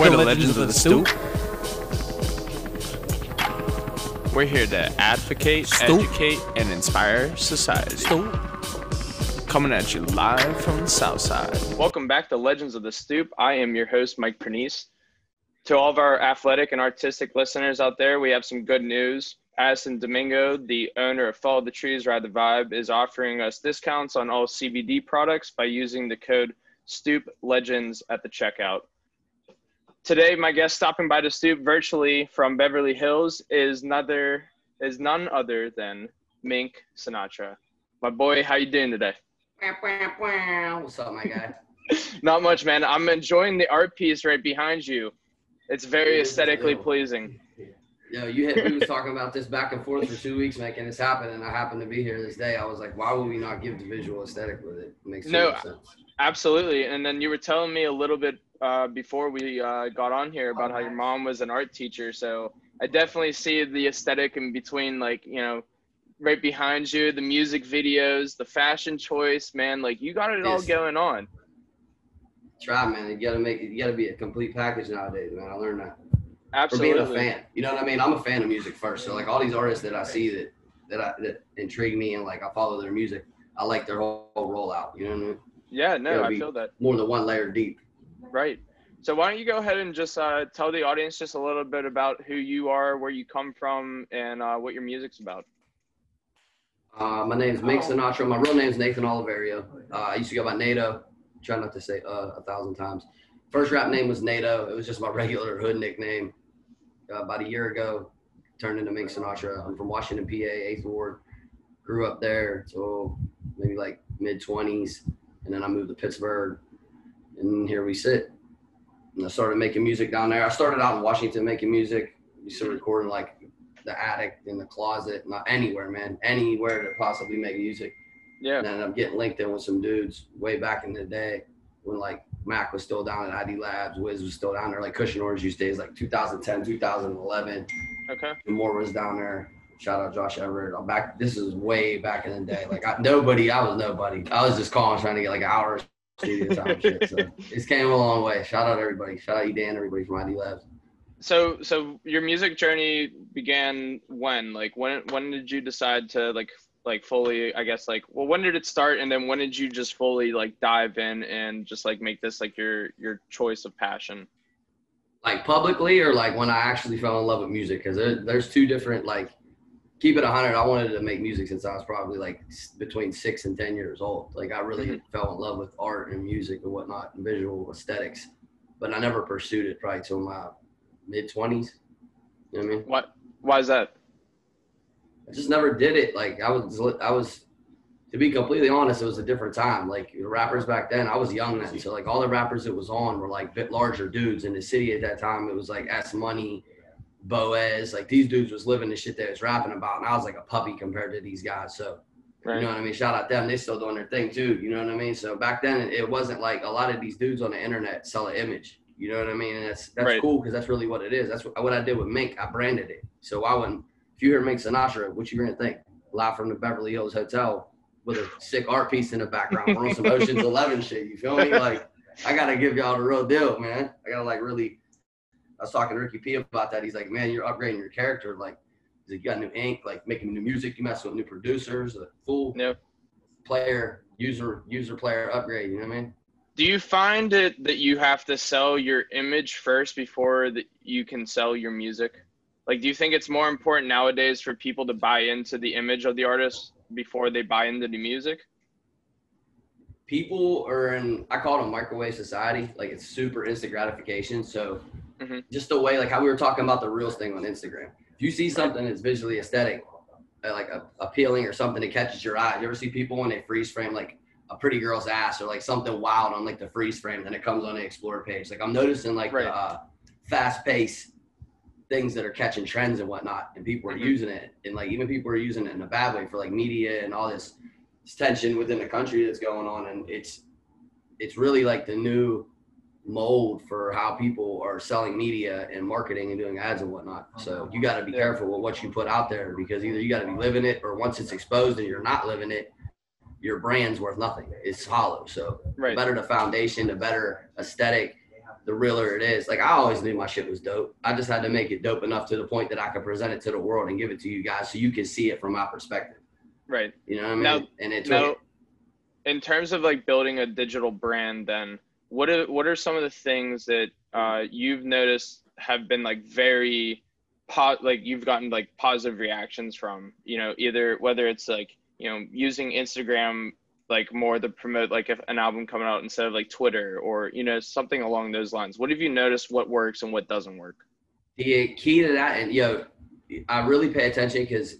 We We're the the legends legends of of the the stoop. We're here to advocate, Stoop. educate, and inspire society. Stoop. Coming at you live from the south side. Welcome back to Legends of the Stoop. I am your host, Mike Pernice. To all of our athletic and artistic listeners out there, we have some good news. Addison Domingo, the owner of Follow the Trees, Ride the Vibe, is offering us discounts on all CBD products by using the code Stoop Legends at the checkout. Today, my guest stopping by the Stoop virtually from Beverly Hills is another is none other than Mink Sinatra. My boy, how you doing today? What's up, my guy? Not much, man. I'm enjoying the art piece right behind you. It's very aesthetically pleasing. Yo, you hit. We was talking about this back and forth for two weeks, making this happen, and I happened to be here this day. I was like, why would we not give the visual aesthetic with it? It makes No, sense. Absolutely. And then you were telling me a little bit uh, before we uh, got on here about how your mom was an art teacher. So I definitely see the aesthetic in between, like, you know, right behind you, the music videos, the fashion choice, man. Like, you got it all going on. Try, man. You gotta make it. You gotta be a complete package nowadays, man. I learned that. For Absolutely. being a fan, you know what I mean. I'm a fan of music first, so like all these artists that I see that that I, that intrigue me and like I follow their music, I like their whole, whole rollout. You know what I mean? Yeah, no, I feel that. More than one layer deep. Right. So why don't you go ahead and just uh, tell the audience just a little bit about who you are, where you come from, and uh, what your music's about. Uh, my name's Mink Sinatra. My real name's Nathan Oliverio. Uh, I used to go by Nato. Try not to say uh, a thousand times. First rap name was Nato. It was just my regular hood nickname. Uh, about a year ago, turned into Mink Sinatra. I'm from Washington, PA, 8th Ward. Grew up there till maybe like mid 20s. And then I moved to Pittsburgh. And here we sit. And I started making music down there. I started out in Washington making music. We started recording like the attic, in the closet, not anywhere, man, anywhere to possibly make music. Yeah. And I'm getting linked in with some dudes way back in the day when like Mac was still down at ID Labs, Wiz was still down there, like Kush and Orange Juice days, like 2010, 2011. Okay. And more was down there. Shout out Josh Everett. I'm back. This is way back in the day. Like I, nobody, I was nobody. I was just calling trying to get like an hour of studio time. shit. So it's came a long way. Shout out everybody. Shout out you, Dan, everybody from ID Labs. So, so your music journey began when? Like, when? When did you decide to like, like fully? I guess like, well, when did it start? And then when did you just fully like dive in and just like make this like your your choice of passion? like publicly or like when I actually fell in love with music because there, there's two different like keep it 100 I wanted to make music since I was probably like between six and 10 years old like I really Mhm. fell in love with art and music and whatnot and visual aesthetics but I never pursued it probably till my mid 20s you know what I mean What? Why is that? I just never did it like I was I was to be completely honest, it was a different time. Like the rappers back then, I was young then, so like all the rappers that was on were like bit larger dudes in the city at that time. It was like S Money, Boaz, like these dudes was living the shit they was rapping about, and I was like a puppy compared to these guys. So Right. you know what I mean? Shout out them, they still doing their thing too. You know what I mean? So back then, it wasn't like a lot of these dudes on the internet sell an image. You know what I mean? And that's that's Right. cool because that's really what it is. That's what, what I did with Mink. I branded it. So I wouldn't. If you hear Mink Sinatra, what you gonna think? Live from the Beverly Hills Hotel with a sick art piece in the background. We're on some Ocean's Eleven shit. You feel me? Like I gotta give y'all the real deal, man. I gotta like really. I was talking to Ricky P about that. He's like, man, you're upgrading your character. Like, he's like, you got new ink, like making new music. You mess with new producers, a full Yeah. player, user, user player upgrade. You know what I mean? Do you find it that you have to sell your image first before that you can sell your music? Like, do you think it's more important nowadays for people to buy into the image of the artist before they buy into the music? people are in i call it a microwave society like it's super instant gratification so Mhm. just the way like how we were talking about the reels thing on instagram if you see something that's visually aesthetic uh, like a, appealing or something that catches your eye you ever see people when they freeze frame like a pretty girl's ass or like something wild on like the freeze frame and it comes on the explore page like i'm noticing like Right. the uh, fast pace things that are catching trends and whatnot and people are Mhm. using it and like even people are using it in a bad way for like media and all this tension within the country that's going on and it's it's really like the new mold for how people are selling media and marketing and doing ads and whatnot so you got to be careful with what you put out there because either you got to be living it or once it's exposed and you're not living it your brand's worth nothing it's hollow so Right. the better the foundation the better aesthetic the realer it is. Like I always knew my shit was dope. I just had to make it dope enough to the point that I could present it to the world and give it to you guys so you can see it from my perspective. Right. You know what I mean? Now- and it took Now, in terms of like building a digital brand, then what are what are some of the things that uh, you've noticed have been like very po- like you've gotten like positive reactions from you know either whether it's like you know using Instagram like more to promote like an album coming out instead of like Twitter or you know something along those lines. What have you noticed? What works and what doesn't work? the key to that and yo i really pay attention because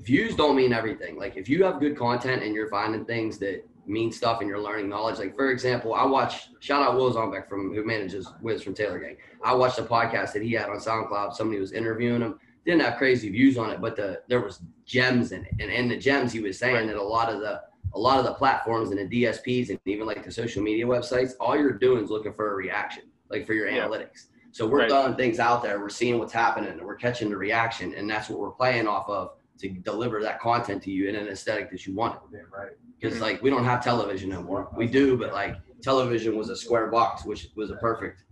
views don't mean everything like if you have good content and you're finding things that mean stuff and you're learning knowledge like for example i watched shout out will Dzombak from who manages wiz from taylor gang i watched a podcast that he had on soundcloud somebody was interviewing him didn't have crazy views on it but the there was gems in it and in the gems he was saying Right. that a lot of the a lot of the platforms and the dsps and even like the social media websites all you're doing is looking for a reaction like for your Yeah. analytics so we're Right. throwing things out there. We're seeing what's happening, and we're catching the reaction, and that's what we're playing off of to deliver that content to you in an aesthetic that you want. Because Mhm. like we don't have television no more. We do, but like television was a square box, which was a perfect,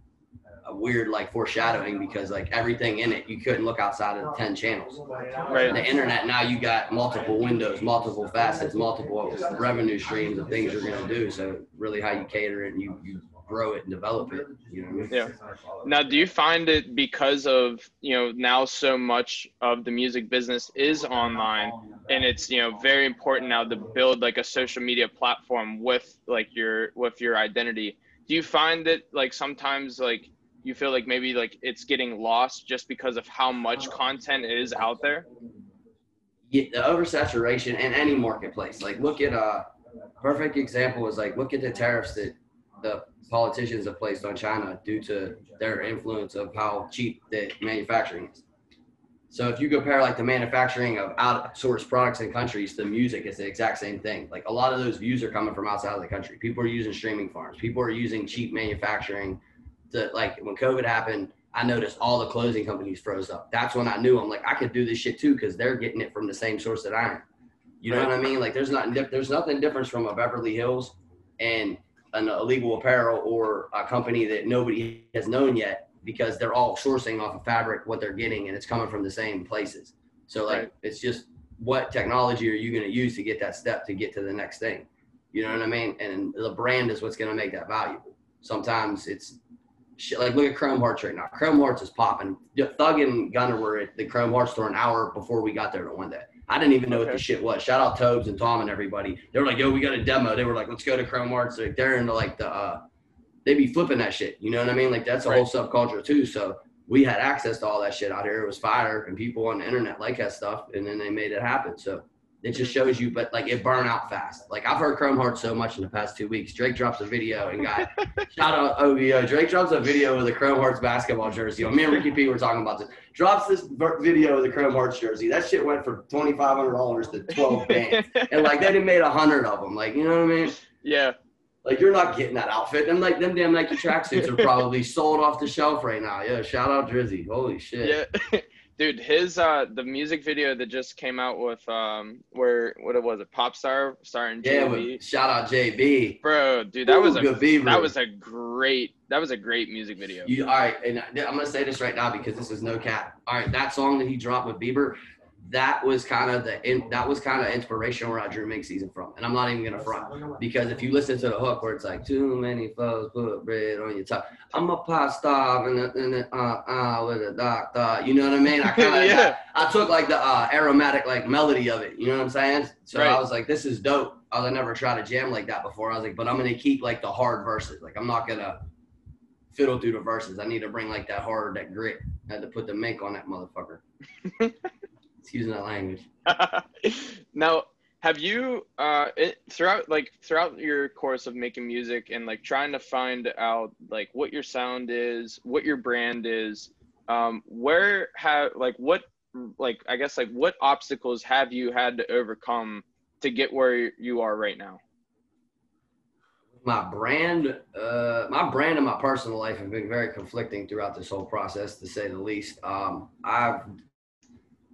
a weird like foreshadowing because like everything in it, you couldn't look outside of the ten channels. Right. The internet now you got multiple windows, multiple facets, multiple revenue streams of things you're gonna do. So really, how you cater it and you you grow it and develop it. You know I mean? Yeah. Now, do you find it because of you know now so much of the music business is online, and it's you know very important now to build like a social media platform with like your with your identity. Do you find that like sometimes like you feel like maybe like it's getting lost just because of how much content is out there? yeah, the oversaturation in any marketplace. Like look at a perfect example is like look at the tariffs that the politicians have placed on China due to their influence of how cheap the manufacturing is. So if you compare like the manufacturing of outsourced products in countries to music, it's the exact same thing. Like a lot of those views are coming from outside of the country. People are using streaming farms. People are using cheap manufacturing. To like when COVID happened, I noticed all the closing companies froze up. That's when I knew I'm like I could do this shit too because they're getting it from the same source that I am. You know what I mean? Like there's not there's nothing different from a Beverly Hills and an illegal apparel or a company that nobody has known yet because they're all sourcing off of fabric what they're getting and it's coming from the same places. So like Right. it's just what technology are you going to use to get that step to get to the next thing? You know what I mean? And the brand is what's going to make that valuable. Sometimes it's shit like look at Chrome Hearts right now. Chrome Hearts is popping. Thug and Gunna were at the Chrome Hearts store an hour before we got there to one day. I didn't even know what the shit was. Shout out Tobes and Tom and everybody. They were like, "Yo, we got a demo." They were like, "Let's go to Chrome Hearts." Like they're into like the, uh, they be flipping that shit. You know what I mean? Like that's a whole subculture too. So we had access to all that shit out here. It was fire, and people on the internet like that stuff, and then they made it happen. So it just shows you, but like it burn out fast. Like I've heard Chrome Hearts so much in the past two weeks. Drake drops a video and got shout out OVO. Drake drops a video with a Chrome Hearts basketball jersey. on. Me and Ricky P were talking about this. Drops this video with the Chrome Hearts jersey. That shit went from twenty five hundred dollars to twelve bands, and like they made a hundred of them. Like you know what I mean? yeah. Like you're not getting that outfit. And like them damn Nike tracksuits are probably sold off the shelf right now. Yeah, shout out Drizzy. Holy shit. Yeah. Dude, his uh the music video that just came out with um where what it was it pop star starring Yeah, JB. shout out JB. Bro, dude, that was Ooh, a good Bieber. that was a great that was a great music video. You all right? And I'm gonna say this right now because this is no cap. All right, that song that he dropped with Bieber, that was kind of the in, that was kind of inspirational where I drew Mink Season from. And I'm not even gonna front because if you listen to the hook where it's like too many foes put bread on your top, I'm a pop star and a, and a, uh uh with a doctor. You know what I mean? I kind of Yeah. I took like the uh, aromatic like melody of it. You know what I'm saying? So Right. I was like, this is dope. I was I never tried to jam like that before. I was like, but I'm gonna keep like the hard verses. Like I'm not gonna fiddle through the verses. I need to bring like that hard, that grit. I had to put the mink on that motherfucker. Excuse my language. now, have you uh it, throughout like throughout your course of making music and like trying to find out like what your sound is, what your brand is, um where have like what like I guess like what obstacles have you had to overcome to get where you are right now? my brand uh my brand and my personal life have been very conflicting throughout this whole process to say the least um i've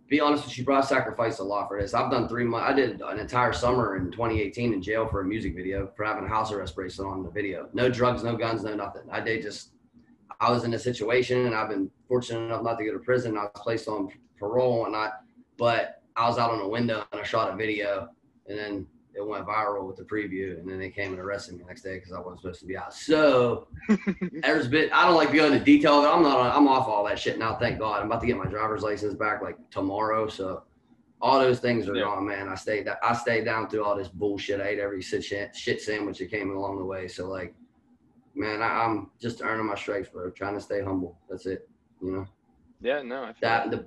be honest with you bro i sacrificed a lot for this. I've done three months i did an entire summer in 2018 in jail for a music video for having a house arrest bracelet on the video. No drugs no guns no nothing. I did just I was in a situation and I've been fortunate enough not to go to prison. I was placed on parole and whatnot, but I was out on a window and I shot a video. And then it went viral with the preview and then they came and arrested me the next day because I wasn't supposed to be out. So there's been I don't like to go into detail of. I'm not I'm off all that shit now, thank God. I'm about to get my driver's license back like tomorrow. So all those things are yeah. gone, man. I stayed that I stayed down through all this bullshit. I ate every shit shit sandwich that came along the way. So like man, I, am just earning my stripes, bro. Trying to stay humble. That's it. You know. Yeah, no. I that the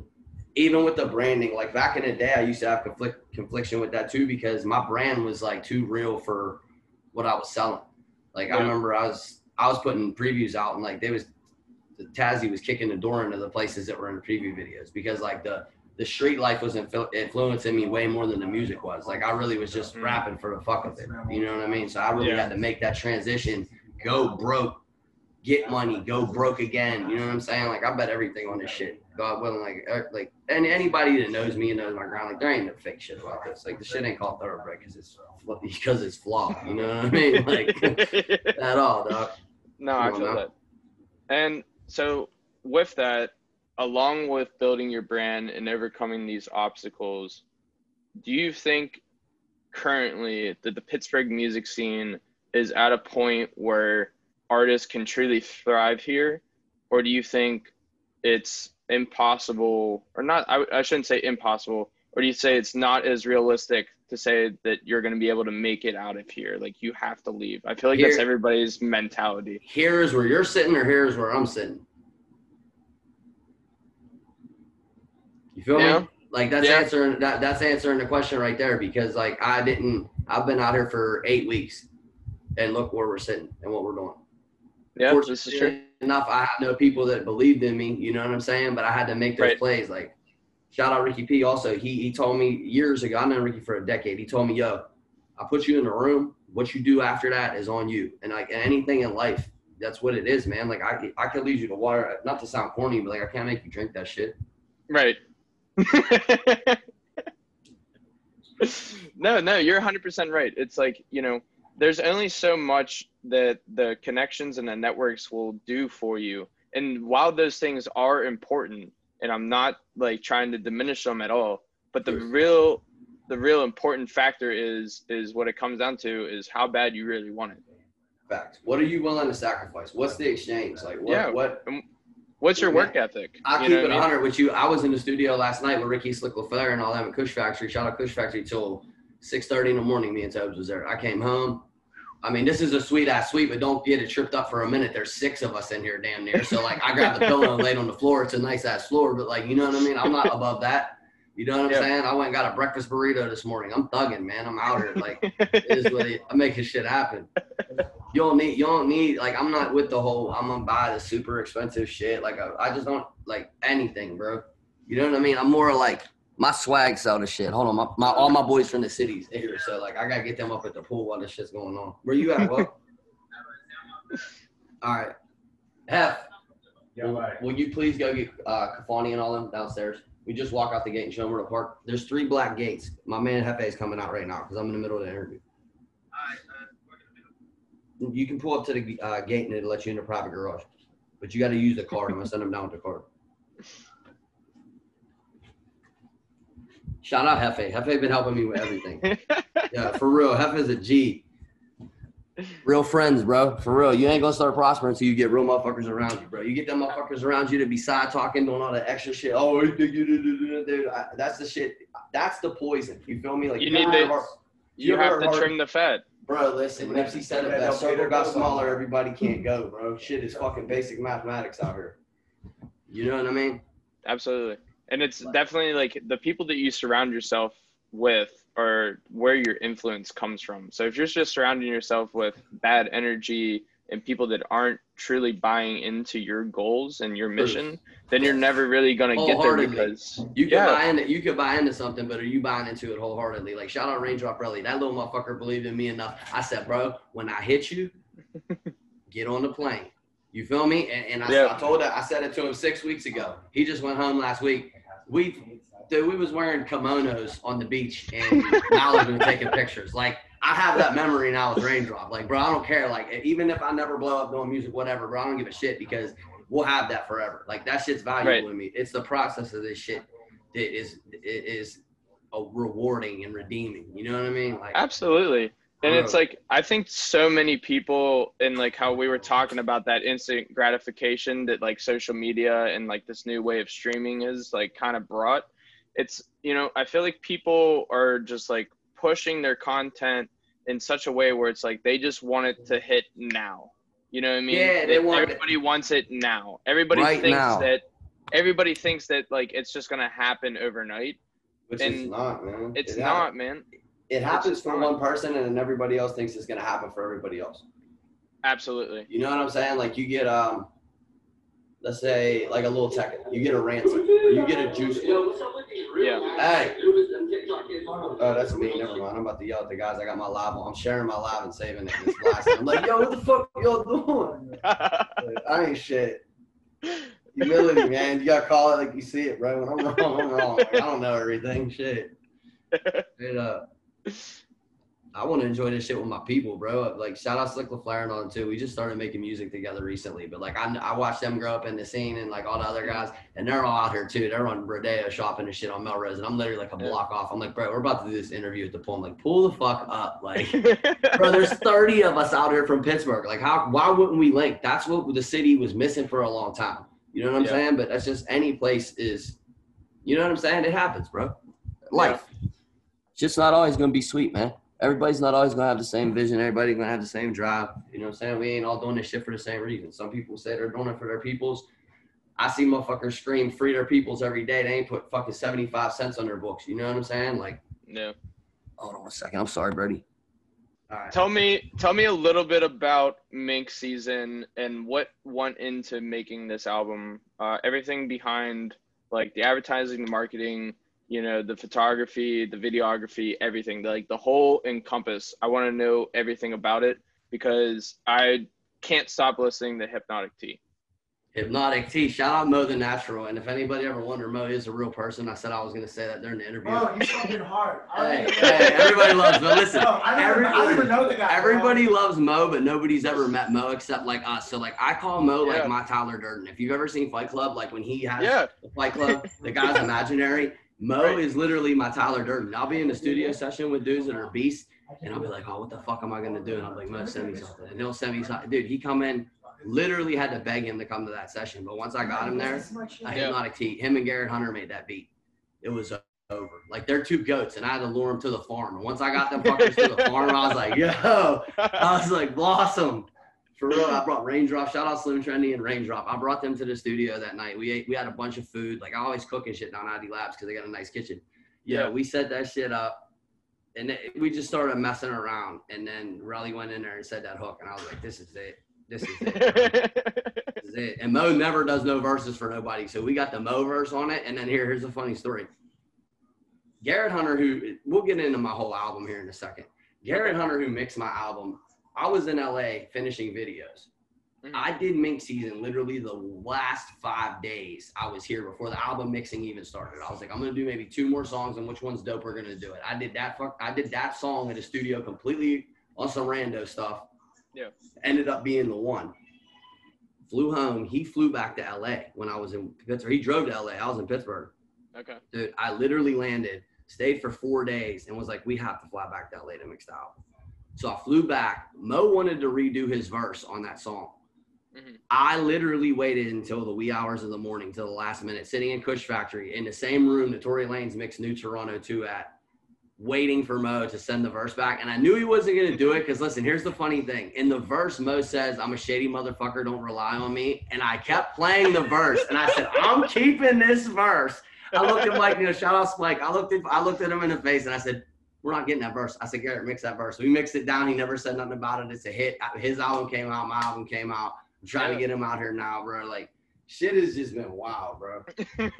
even with the branding, like back in the day, I used to have conflict confliction with that too because my brand was like too real for what I was selling. Like yeah. I remember I was I was putting previews out and like they was the Tazzy was kicking the door into the places that were in the preview videos because like the the street life was influencing me way more than the music was. Like I really was just mm. rapping for the fuck of it. You know what I mean? So I really yeah. had to make that transition go broke, get money, go broke again. You know what I'm saying? Like I bet everything on this shit. God willing, like er, like and anybody that knows me and knows my ground, like there ain't no fake shit about this. Like the shit ain't called thoroughbred because it's because it's flawed. You know what I mean? Like at all, dog. No, I feel that. And so with that, along with building your brand and overcoming these obstacles, do you think currently that the Pittsburgh music scene is at a point where artists can truly thrive here or do you think it's impossible or not I, I shouldn't say impossible or do you say it's not as realistic to say that you're going to be able to make it out of here like you have to leave i feel like here, that's everybody's mentality here's where you're sitting or here's where i'm sitting you feel yeah. me like that's yeah. answering that that's answering the question right there because like i didn't i've been out here for eight weeks and look where we're sitting and what we're doing. Yeah, this is true. Enough, I know people that believed in me. You know what I'm saying? But I had to make those right. plays. Like, shout out Ricky P. Also, he he told me years ago. I know Ricky for a decade. He told me, "Yo, I put you in the room. What you do after that is on you." And like anything in life, that's what it is, man. Like I I could lead you to water. Not to sound corny, but like I can't make you drink that shit. Right. no, no, you're 100% right. It's like, you know, there's only so much that the connections and the networks will do for you. And while those things are important, and I'm not like trying to diminish them at all, but the real the real important factor is is what it comes down to is how bad you really want it. Fact. What are you willing to sacrifice? What's the exchange? Like what yeah. what What's your work ethic? I keep it 100 I mean? with you. I was in the studio last night with Ricky Slick LaFleur and all them at Kush Factory. Shout out Kush Factory till 6.30 in the morning. Me and Tubbs was there. I came home. I mean, this is a sweet ass suite, but don't get it tripped up for a minute. There's six of us in here, damn near. So like, I grabbed the pillow and laid on the floor. It's a nice ass floor, but like, you know what I mean? I'm not above that. You know what I'm saying? I went and got a breakfast burrito this morning. I'm thugging, man. I'm out here. Like, it is what it, I'm making shit happen. You don't need, you don't need, like, I'm not with the whole, I'm gonna buy the super expensive shit. Like, I, I just don't like anything, bro. You know what I mean? I'm more like, my swag sell the shit. Hold on, my, my all my boys from the cities here, so like I gotta get them up at the pool while this shit's going on. Where you at, What? all right, Hef. Yeah, will, right. will, you please go get uh, Kafani and all them downstairs? We just walk out the gate and show them where to park. There's three black gates. My man Hefe is coming out right now because I'm in the middle of the interview. You can pull up to the uh, gate and it'll let you in the private garage, but you got to use the card. I'm gonna send them down with the card. Shout out Hefe. Hefe been helping me with everything. yeah, for real. Hefe's a G. Real friends, bro. For real. You ain't gonna start prospering until you get real motherfuckers around you, bro. You get them motherfuckers around you to be side talking, doing all that extra shit. Oh, dude, that's the shit. That's the poison. You feel me? Like you, need to. You, you have to trim the fat. Bro, listen. Nipsey said it best. Circle got smaller. Everybody can't go, bro. Shit is fucking basic mathematics out here. You know what I mean? Absolutely and it's definitely like the people that you surround yourself with are where your influence comes from so if you're just surrounding yourself with bad energy and people that aren't truly buying into your goals and your mission, then you're never really gonna get there because you can yeah. buy into you could buy into something, but are you buying into it wholeheartedly? Like shout out Raindrop Relly, that little motherfucker believed in me enough. I said, bro, when I hit you, get on the plane. You feel me? And, and I, yeah. I told that I said it to him six weeks ago. He just went home last week we dude, we was wearing kimonos on the beach and Malibu taking pictures. Like I have that memory now with Raindrop. Like, bro, I don't care. Like, even if I never blow up doing music, whatever, bro, I don't give a shit because we'll have that forever. Like that shit's valuable Right. to me. It's the process of this shit that is it is a rewarding and redeeming. You know what I mean? Like Absolutely. And it's like I think so many people and like how we were talking about that instant gratification that like social media and like this new way of streaming is like kind of brought. It's you know, I feel like people are just like pushing their content in such a way where it's like they just want it to hit now. You know what I mean? Yeah, they want it- everybody wants it now. Everybody Right thinks now. that everybody thinks that like it's just gonna happen overnight. which and is not, man. It's It not, hap- man. It happens for one person, and then everybody else thinks it's gonna happen for everybody else. Absolutely. You know what I'm saying? Like you get um, let's say like a little tech, you get a ransom, or you get a juice. Yeah. Hey. Oh, that's me. Never mind. I'm about to yell at the guys. I got my live. on. I'm sharing my live and saving it. and It's blasting. I'm like, yo, what the fuck y'all doing? I ain't shit. Humility, man. You gotta call it like you see it, bro. When I'm wrong, I'm wrong. Like, I don't know everything. Shit. Straight up. I want to enjoy this shit with my people, bro. Like, shout out Slick LaFleur and them too. We just started making music together recently, but like, I, I watched them grow up in the scene and like all the other guys, and they're all out here too. They're on Rodeo shopping and shit on Melrose, and I'm literally like a block off. I'm like, bro, we're about to do this interview at the pool. I'm like, pull the fuck up, like. Bro, there's 30 of us out here from Pittsburgh. Like, how? Why wouldn't we link? That's what the city was missing for a long time. You know what I'm Yeah. saying? But that's just any place is. You know what I'm saying? It happens, bro. Life. It's just not always gonna be sweet, man. Everybody's not always gonna have the same vision. Everybody's gonna have the same drive. You know what I'm saying? We ain't all doing this shit for the same reason. Some people say they're doing it for their peoples. I see motherfuckers scream free their peoples every day. They ain't put fucking 75 cents on their books. You know what I'm saying? Like, no. hold on a second. I'm sorry, Brody. All right. Tell me, tell me a little bit about Mink Season and what went into making this album. Uh, everything behind, like the advertising, the marketing, you know, the photography, the videography, everything. Like the whole encompass. I want to know everything about it because I can't stop listening to Hypnotic Tea. Hypnotic Tea. Shout out Mo the Natural. And if anybody ever wondered, Mo is a real person. I said I was going to say that during the interview. Bro, he's fucking hard. I hey, hey, everybody loves Mo. Listen, Bro, I don't, even, I don't even know the guy. bro. everybody loves Mo, but nobody's ever met Mo except like us. So like I call Mo Yeah. like my Tyler Durden. If you've ever seen Fight Club, like when he has Yeah. the Fight Club, the guy's imaginary. Mo Right. is literally my Tyler Durden. I'll be in the studio session with dudes that are beasts, and I'll be like, "Oh, what the fuck am I gonna do?" And I'm like, "Mo, send me something." And he'll send me something. Dude, he come in, literally had to beg him to come to that session. But once I got him there, I hypnotic tea. Him and Garrett Hunter made that beat. It was over. Like they're two goats, and I had to lure them to the farm. And once I got them fuckers to the farm, I was like, "Yo!" I was like, "Blossom." For real, I brought Raindrop. Shout out Slim Trendy and Raindrop. I brought them to the studio that night. We ate. We had a bunch of food. Like I always cook and shit down at ID Labs because they got a nice kitchen. Yeah, Yeah. we set that shit up, and it- we just started messing around. And then Relly went in there and said that hook, and I was like, "This is it. This is it." This is it. And Mo never does no verses for nobody. So we got the Mo verse on it. And then here, here's a funny story. Garrett Hunter, who we'll get into my whole album here in a second. Garrett Hunter, who mixed my album, I was in LA finishing videos. Mhm. I did mink season literally the last five days I was here before the album mixing even started. I was like, I'm gonna do maybe two more songs and which one's dope we're gonna do it. I did that fuck I did that song in the studio completely on some rando stuff. Yeah. Ended up being the one. Flew home. He flew back to LA when I was in Pittsburgh. He drove to LA. I was in Pittsburgh. okay. Dude, I literally landed, stayed for four days, and was like, we have to fly back to LA to mix the album. So I flew back. Mo wanted to redo his verse on that song. Mhm. I literally waited until the wee hours of the morning, till the last minute, sitting in Kush Factory in the same room that Tory Lanez mixed New Toronto 2 at, waiting for Mo to send the verse back. And I knew he wasn't going to do it because, listen, here's the funny thing. In the verse, Mo says, I'm a shady motherfucker, don't rely on me. And I kept playing the verse, and I said, I'm keeping this verse. I looked at Mike, you know, shout out Spike. I looked at I looked at him in the face and I said, We're not getting that verse. I said, Garrett, mix that verse. We mixed it down. He never said nothing about it. It's a hit. His album came out, my album came out. I'm trying to get him out here now, bro. Like shit has just been wild, bro.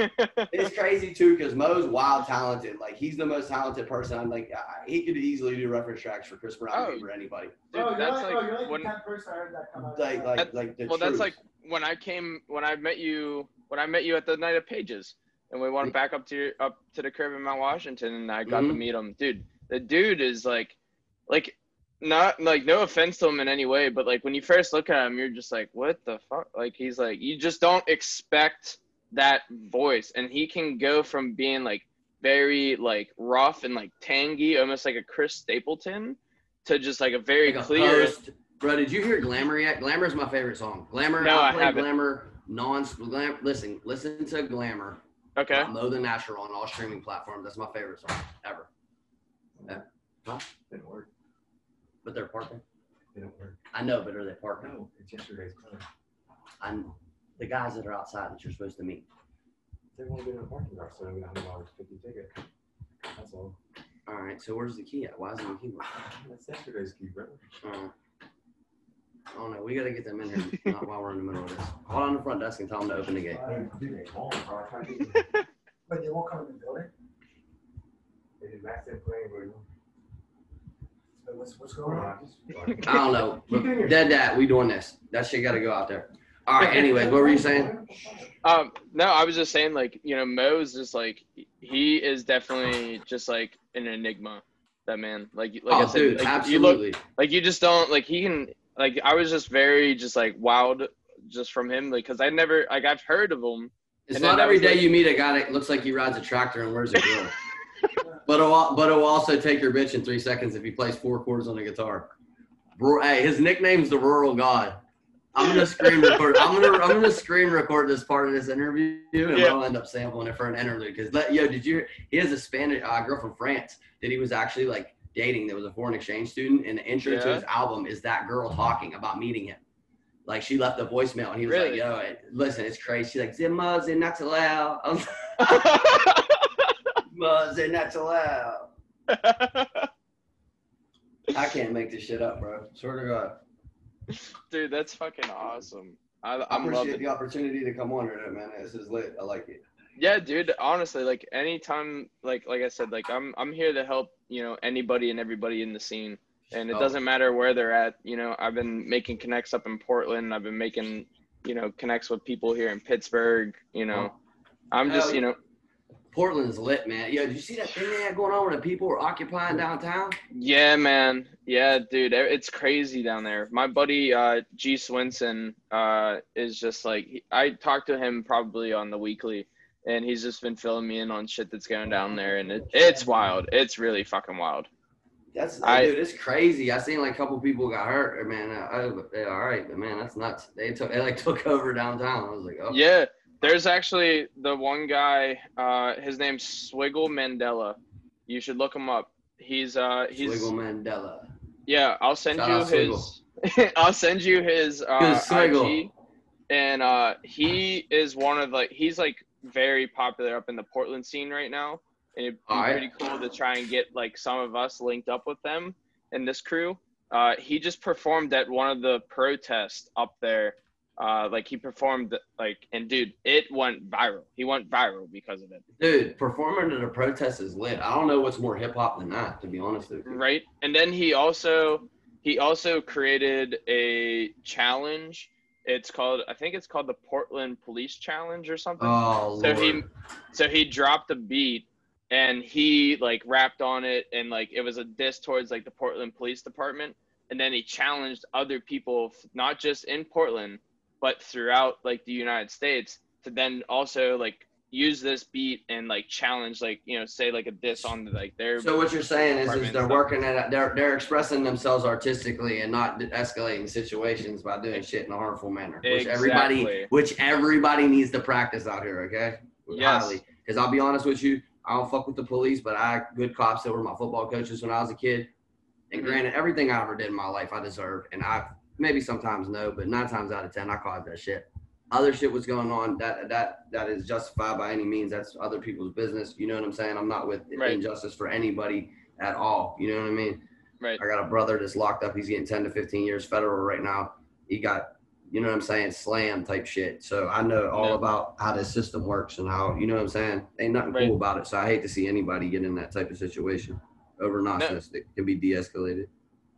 It's crazy too, because Mo's wild talented. Like he's the most talented person. I'm like, I- he could easily do reference tracks for Chris Brown Oh. or anybody. Dude, Bro, you're that's like, like, bro, you're like when, the tenth person I heard that come out. Like, like, That- like the well, that's like when I came when I met you when I met you at the night of Pages, and we went back up to your, up to the crib in Mount Washington, and I got to Mhm. meet him, dude. The dude is like, like, not like no offense to him in any way, but like when you first look at him, you're just like, what the fuck? Like he's like, you just don't expect that voice, and he can go from being like very like rough and like tangy, almost like a Chris Stapleton, to just like a very Like a clear. post. Bro, did you hear Glamour yet? Glamour is my favorite song. Glamour. No, I play haven't. Glamour non glam. Listen, listen to Glamour. Okay. Mo the Natural on all streaming platforms. That's my favorite song ever. Didn't work. But they're parking. Didn't work. I know, but are they parking? No, it's yesterday's car. I'm the guys that are outside that you're supposed to meet. They want to get in a parking lot, so I get a hundred dollars fifty ticket. That's all. All right. So where's the key at? Why isn't the key? working? That's yesterday's key, bro. Uh, oh no, we gotta get them in here not while we're in the middle of this. Hold on the front desk and tell them to open the gate. Dude, they won't, bro. I tried to get them. But they won't come in the building? They did max in playing, bro. So what's, what's going on? I don't know. Keep Dead that we doing this. That shit gotta go out there. All right. Anyways, what were you saying? Um, no, I was just saying, like, you know, Mo's just like he is definitely just like an enigma. That man, like, like I oh, said, dude, like, you look absolutely. like you just don't like he can like I was just very just like wowed just from him like because I never like I've heard of him. It's not that every was day like- you meet a guy that looks like he rides a tractor and wears a grill. but it'll, but it'll also take your bitch in three seconds if he plays four chords on a guitar. Bro, hey, his nickname's the Rural God. I'm gonna screen record. I'm gonna I'm gonna screen record this part of this interview, and Yeah. I'll end up sampling it for an interlude. Because yo, did you? He has a Spanish uh, girl from France that he was actually like dating. That was a foreign exchange student, and the intro to his album is that girl talking about meeting him. Like she left a voicemail, and he was like, "Yo, listen, it's crazy." She's like, "Zimmas and not allowed." I was like, "Zimmas and not allowed." I can't make this shit up, bro. Swear to God. Dude, that's fucking awesome. I I I'm appreciate loving. the opportunity to come on here, man. This is lit. I like it. Yeah, dude. Honestly, like anytime, like like I said, like I'm I'm here to help you know anybody and everybody in the scene, and it Oh. doesn't matter where they're at. You know, I've been making connects up in Portland. I've been making you know connects with people here in Pittsburgh. You know, oh. I'm just Hell you know Portland's lit, man. Yo, did you see that thing they had going on where the people were occupying downtown? Yeah, man. Yeah, dude. It's crazy down there. My buddy uh, G Swinson uh, is just like I talk to him probably on the weekly, and he's just been filling me in on shit that's going down there, and it, it's wild. It's really fucking wild. That's I- dude, it's crazy. I seen like a couple people got hurt, man. Oh, yeah, all right, but man, that's nuts. They took they like took over downtown. I was like, oh, Yeah, there's actually the one guy. Uh, his name's Swiggle Mandela. You should look him up. He's uh he's Swiggle Mandela. Yeah, I'll send Shout you his. I'll send you his uh, Swiggle. IG, and uh, he is one of like he's like very popular up in the Portland scene right now, and it'd be Alright. pretty cool to try and get like some of us linked up with them and this crew. Uh, he just performed at one of the protests up there. Uh, like he performed like, and dude, it went viral. He went viral because of it. Dude, performing at a protest is lit. I don't know what's more hip hop than that, to be honest with you. right and then he also he also created a challenge it's called i think it's called the portland police challenge or something Oh so lord. he so he dropped a beat and he like rapped on it and like it was a diss towards like the portland police department and then he challenged other people not just in portland but throughout like the united states to then also like use this beat and like challenge like you know say like a diss on like their So what you're saying is, is they're working at they're they're expressing themselves artistically and not escalating situations by doing shit in a harmful manner, which everybody which everybody needs to practice out here. Okay, Yes. Because I'll be honest with you, I don't fuck with the police, but I had good cops that were my football coaches when I was a kid. And Mhm. granted, everything I ever did in my life, I deserved, and I maybe sometimes no, but nine times out of ten, I caused that shit. Other shit was going on that that that is justified by any means. That's other people's business. You know what I'm saying? I'm not with Right. injustice for anybody at all. You know what I mean? right I got a brother that's locked up. He's getting 10 to 15 years federal right now. He got, you know what I'm saying, slam type shit. So I know all Yeah. about how this system works and how, you know what I'm saying? Ain't nothing Right. cool about it. So I hate to see anybody get in that type of situation over nonsense that can be de escalated.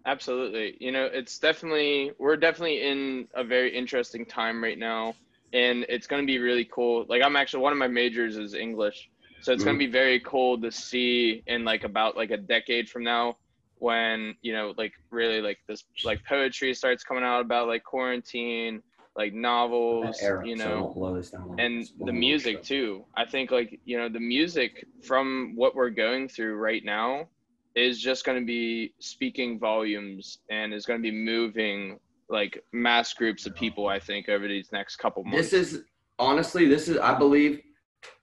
Absolutely. You know, it's definitely we're definitely in a very interesting time right now and it's going to be really cool. Like I'm actually one of my majors is English. So it's going to mm-hmm. be very cool to see in like about like a decade from now when you know like really like this like poetry starts coming out about like quarantine like novels Era, you know don't blow this down. and the music too i think like you know the music from what we're going through right now is just going to be speaking volumes and is going to be moving like mass groups of people i think over these next couple months This is honestly, this is I believe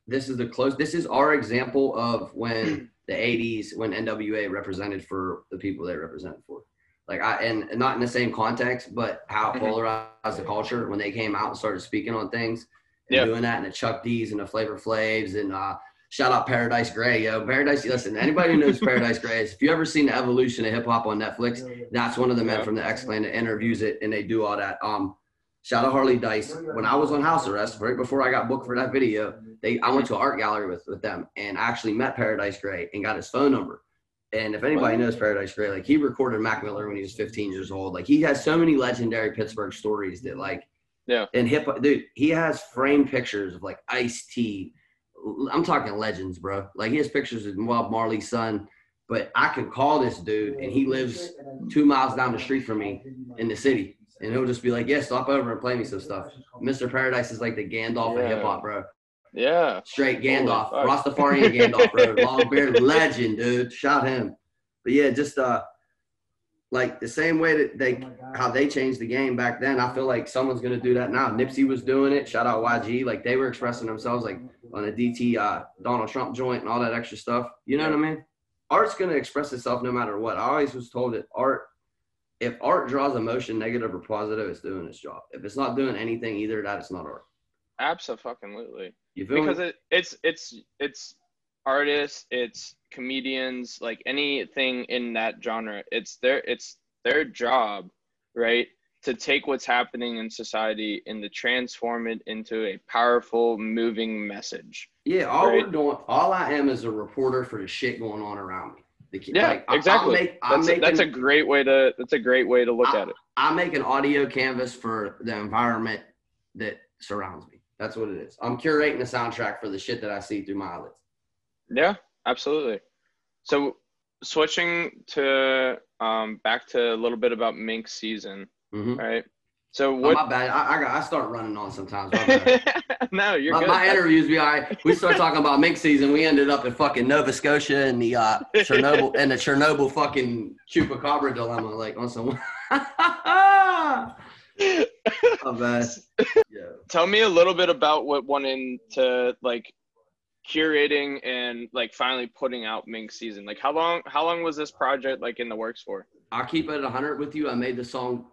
this is the close. This is our example of when the '80s, when NWA represented for the people they represented for. Like I and, and not in the same context, but how it Mhm. polarized the culture when they came out and started speaking on things and Yeah. doing that, and the Chuck D's and the Flavor Flavs and uh, shout out Paradise Gray, yo, Paradise. Listen, anybody who knows Paradise Gray is, if you ever seen the evolution of hip hop on Netflix, that's one of the men Yeah. from the X Clan that interviews it and they do all that. Um, shout out Harley Dice. When I was on house arrest, right before I got booked for that video, they I went to an art gallery with, with them and I actually met Paradise Gray and got his phone number. And if anybody knows Paradise Gray, like he recorded Mac Miller when he was 15 years old. Like he has so many legendary Pittsburgh stories that like Yeah. And hip hop dude, he has framed pictures of like Ice T. I'm talking legends, bro. Like he has pictures of Bob Marley's son. But I can call this dude and he lives two miles down the street from me in the city. And he'll just be like, Yeah, stop over and play me some stuff. Mr. Paradise is like the Gandalf of hip hop, bro. yeah Straight Gandalf. Rastafarian Gandalf, bro. Long beard legend, dude. Shout him. But yeah, just uh, like the same way that they how they changed the game back then. I feel like someone's gonna do that now. Nipsey was doing it. Shout out YG. Like they were expressing themselves like on a DT uh, Donald Trump joint and all that extra stuff. You know what I mean? Art's gonna express itself no matter what. I always was told that art. If art draws emotion, negative or positive, it's doing its job. If it's not doing anything, either that it's not art. absolutely You feel because me? it, it's it's it's artists it's comedians like anything in that genre it's their it's their job right to take what's happening in society and to transform it into a powerful moving message Yeah, all Right. we're doing, all I am is a reporter for the shit going on around me. The, yeah like, I- exactly make- I'm that's, a, making, that's a great way to that's a great way to look I- at it I make an audio canvas for the environment that surrounds me. That's what it is. I'm curating the soundtrack for the shit that I see through my eyelids. Yeah, absolutely. So switching to um, back to a little bit about mink season, Mm-hmm. right? So Oh, my bad. I, I, got, I start running on sometimes. No, you're my, good. my interviews be all right. We start talking about mink season. We ended up in fucking Nova Scotia and the uh, Chernobyl and the Chernobyl fucking chupacabra dilemma, like on some. my bad. Yeah. Tell me a little bit about what went into like curating and like finally putting out mink season. Like how long? How long was this project like in the works for? I'll keep it at 100 with you. I made the song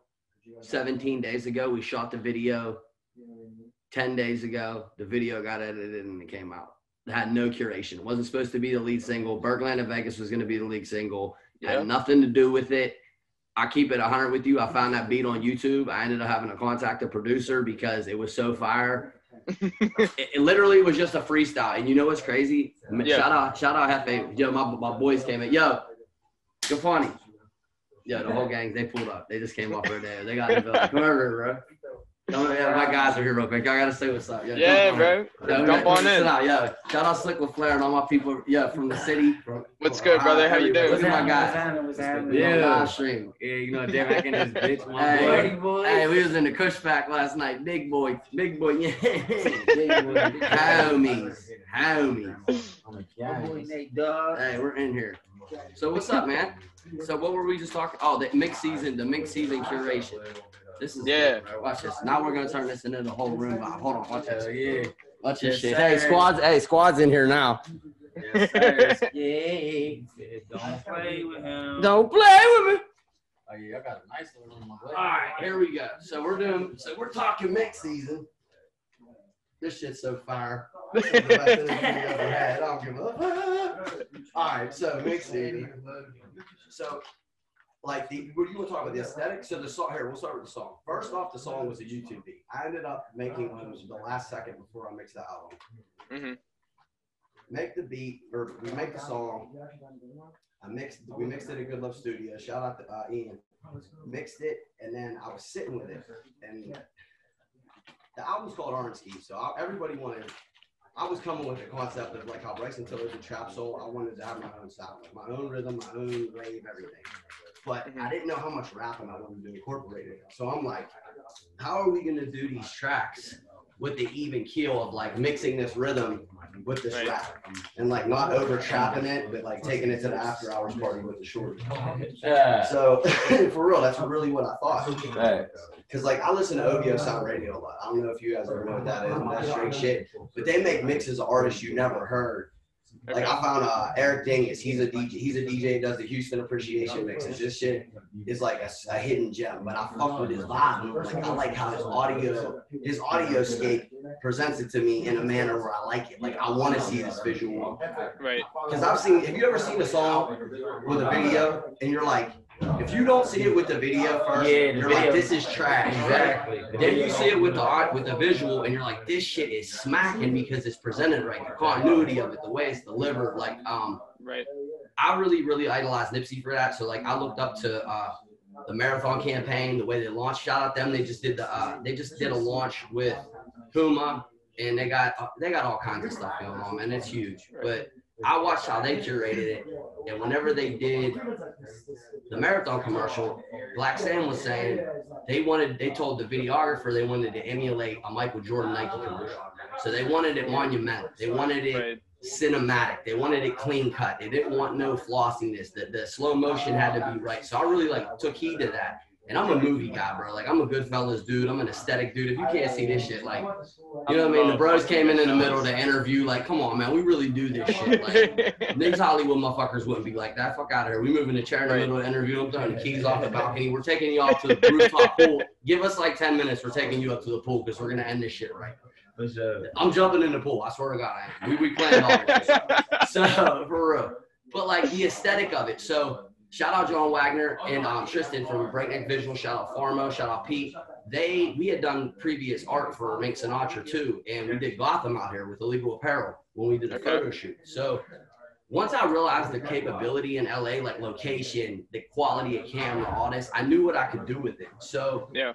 17 days ago. We shot the video 10 days ago. The video got edited and it came out. It had no curation. It wasn't supposed to be the lead single. Bergland of Vegas was going to be the lead single. Yeah. Had nothing to do with it. I keep it 100 with you. I found that beat on YouTube. I ended up having to contact the producer because it was so fire. it, it literally was just a freestyle. And you know what's crazy? Yeah. Shout out, shout out Hefe. Yo, my, my boys came in. Yo, Gafani. Yeah, the whole gang, they pulled up. They just came up right there. They got in the building. Come over, bro. Come, yeah, my guys are here real quick. I gotta say what's up. Yo, Yeah, jump on. bro. Jump on in. out, yo. Shout out Slick with Flair and all my people, yeah, from the city. From, What's good, brother? How you doing? Look at my guy. happening? What's Yeah, live stream. Yeah, you know, Dan Akin is bitch, my Hey. boy. Hey, we was in the Kush pack last night. Big boy, big boy, yeah. Homies, homies. My boy Nate Dogg. Hey, we're in here. So what's up, man? So what were we just talking? Oh, the mink season, the mink season curation. This is Yeah. Watch this. Now we're gonna turn this into the whole room vibe. Hold on, watch Hell this. yeah. Watch this Yes, shit. sir. Hey, squads. Hey, squads in here now. Yes, sir. yeah. Don't play with him. Don't play with me. Oh, yeah, I got a nice little on my All right, here we go. So we're doing. So we're talking mink season. This shit's so fire. This is the best interview we ever had. I don't give a. All right, so mink season. So, like, the, what do you want to talk about the aesthetic? So the song here, we'll start with the song. First off, the song was a YouTube beat. I ended up making one the last second before I mixed the album. hmm Make the beat, or we make the song. I mixed, we mixed it at Good Love Studio. Shout out to uh, Ian. Mixed it, and then I was sitting with it, and the album's called Orange Key. So I, everybody wanted I was coming with the concept of like how Bryson Tiller's a trap soul. I wanted to have my own style, my own rhythm, my own wave, everything. But I mm-hmm. didn't know how much rapping I wanted to incorporate it. So I'm like, how are we gonna do these tracks with the even keel of like mixing this rhythm with this Right. rap and like not over trapping it, but like taking it to the after hours party with the shorty. Yeah. So for real, that's really what I thought. Facts. Cause like I listen to OVO Sound Radio a lot. I don't know if you guys ever know what that is, but that's straight shit. But they make mixes of artists you never heard. Like I found uh, Eric Dingus. He's a DJ. He's a DJ. Does the Houston Appreciation mixes. This shit is like a, a hidden gem. But I fuck with his vibe. Like I like how his audio, his audio scape presents it to me in a manner where I like it. Like I want to see this visual. Right. Because I've seen. Have you ever seen a song with a video and you're like, if you don't see it with the video first, Yeah, the you're like, this is trash. Exactly. Then you see it with the art, with the visual, and you're like, this shit is smacking because it's presented right. The continuity of it, the way it's delivered. Like, um, Right. I really, really idolize Nipsey for that. So like, I looked up to uh, the marathon campaign, the way they launched. Shout out them. They just did the, uh, they just did a launch with Puma, and they got uh, they got all kinds of stuff going on, and it's huge. But I watched how they curated it, and whenever they did the marathon commercial, Blacc Sam was saying they wanted, they told the videographer they wanted to emulate a Michael Jordan Nike commercial. So they wanted it monumental. They wanted it cinematic. They wanted it clean cut. They didn't want no flossiness. The, the slow motion had to be right. So I really like took heed to that. And I'm a movie guy, bro. Like I'm a Goodfellas dude. I'm an aesthetic dude. If you can't see this shit, like you know what I mean? The bros came in in the middle to interview. Like, come on, man, we really do this shit. Like, These Hollywood motherfuckers wouldn't be like that. Fuck out of here. We moving the chair in the middle of the interview. I'm throwing the keys off the balcony. We're taking you off to the rooftop pool. Give us like 10 minutes. We're taking you up to the pool because we're going to end this shit right. I'm jumping in the pool. I swear to God, I am. We, we planned all this. So, for real. But like the aesthetic of it. So, shout out John Wagner and um, Tristan from Breakneck Visual. Shout out Farmo. Shout out Pete. They, we had done previous art for Mink Sinatra too. And we did Gotham out here with Illegal Apparel when we did the Okay. photo shoot. So, once I realized the capability in LA, like location, the quality of camera, all this, I knew what I could do with it. So Yeah.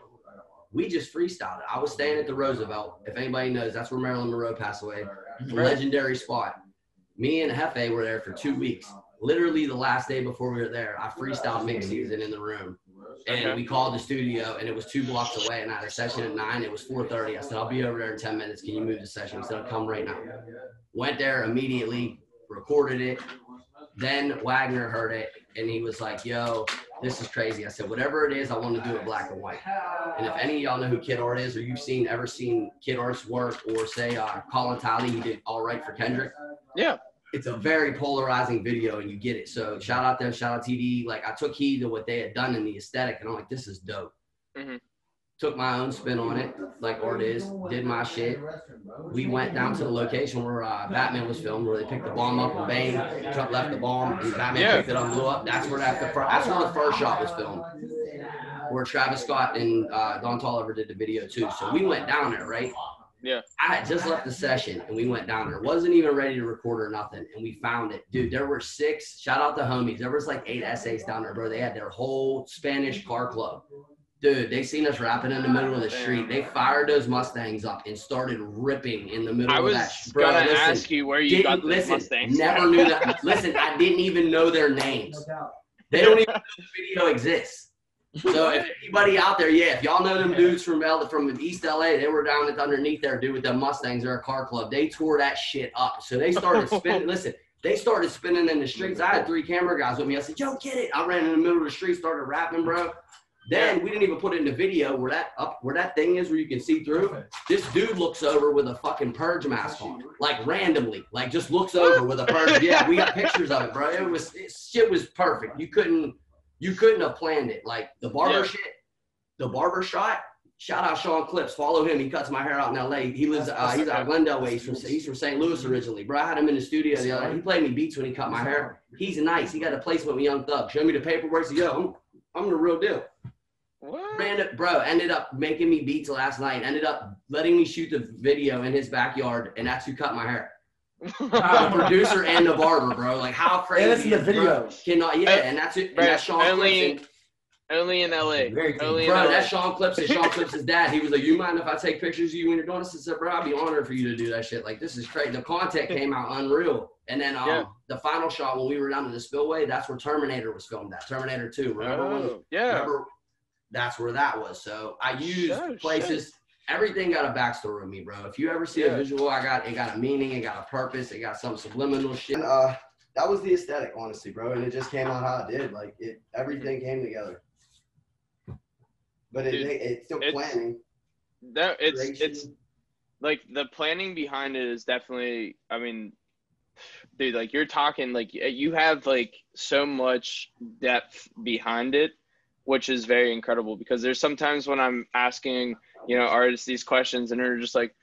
we just freestyled it. I was staying at the Roosevelt. If anybody knows, that's where Marilyn Monroe passed away. Legendary spot. Me and Hefe were there for two weeks. Literally the last day before we were there, I freestyled mink season in the room. And Okay. we called the studio and it was two blocks away and I had a session at nine. It was 4.30. I said, I'll be over there in 10 minutes. Can you move the session? I said, I'll come right now. Went there immediately, recorded it. Then Wagner heard it and he was like, yo, this is crazy. I said, whatever it is, I want to do it black and white. And if any of y'all know who Kid Art is or you've seen ever seen Kid Art's work or say uh, Colin Tilley, he did All Right for Kendrick. Yeah. It's a very polarizing video and you get it. So shout out them, shout out TD. Like I took heed to what they had done in the aesthetic and I'm like, this is dope. Mhm. Took my own spin on it, like Art is, did my shit. We went down to the location where uh, Batman was filmed, where they picked the bomb up and Bane Trump left the bomb, and Batman Yeah. picked it up and blew up. That's where that the fir- that's where the first shot was filmed, where Travis Scott and uh, Don Toliver did the video too. So we went down there, right? Yeah. I had just left the session and we went down there. wasn't even ready to record or nothing, and we found it, dude. There were six. Shout out to homies. There was like eight essays down there, bro. They had their whole Spanish car club. Dude, they seen us rapping in the middle of the street. They fired those Mustangs up and started ripping in the middle I of was that. sh- Bro, gonna listen, ask you where you got didn't the listen. Mustangs. Never knew that. listen, I didn't even know their names. They don't even know the video exists. So if anybody out there, yeah, if y'all know them dudes from L from East LA, they were down at underneath there, dude, with them Mustangs. They're a car club. They tore that shit up. So they started spinning. listen, they started spinning in the streets. I had three camera guys with me. I said, "Yo, get it!" I ran in the middle of the street, started rapping, bro. Then we didn't even put it in the video where that up where that thing is where you can see through. This dude looks over with a fucking purge mask on, like randomly, like just looks over with a purge. Yeah, we got pictures of it, bro. It was it, shit was perfect. You couldn't you couldn't have planned it. Like the barber Yeah. shit, the barber shot. Shout out Sean Clips. Follow him. He cuts my hair out in L.A. He lives. Uh, he's out of Glendale way. He's from he's from St. Louis originally. Bro, I had him in the studio the other. He played me beats when he cut my hair. He's nice. He got a placement with me, Young Thug. Show me the paperwork. Said, Yo, I'm, I'm the real deal. What? Bro, ended up making me beats last night. Ended up letting me shoot the video in his backyard, and that's who cut my hair. The producer and the barber, bro. Like how crazy? And it's in the video. Cannot, yeah, and that's it. And Right, that's Sean only- Clifton. Only in LA. Very cool. Only in Bro, LA. that's Sean Clips and Sean Clips' dad. He was like, You mind if I take pictures of you when you're doing this? I said, Bro, I'd be honored for you to do that shit. Like, this is crazy. The content came out unreal. And then um, Yeah. the final shot when we were down in the spillway, that's where Terminator was filmed That Terminator 2. Remember when Oh, yeah. remember that's where that was. So I used Oh, places. Everything got a backstory with me, bro. If you ever see Yeah. a visual, I got it got a meaning, it got a purpose, it got some subliminal shit. And, uh, that was the aesthetic, honestly, bro. And it just came out how it did. Like it, everything came together. But it, Dude, it, it's still it's- planning. That it's creation. it's like the planning behind it is definitely i mean dude like you're talking like you have like so much depth behind it which is very incredible because there's sometimes when i'm asking you know artists these questions and they're just like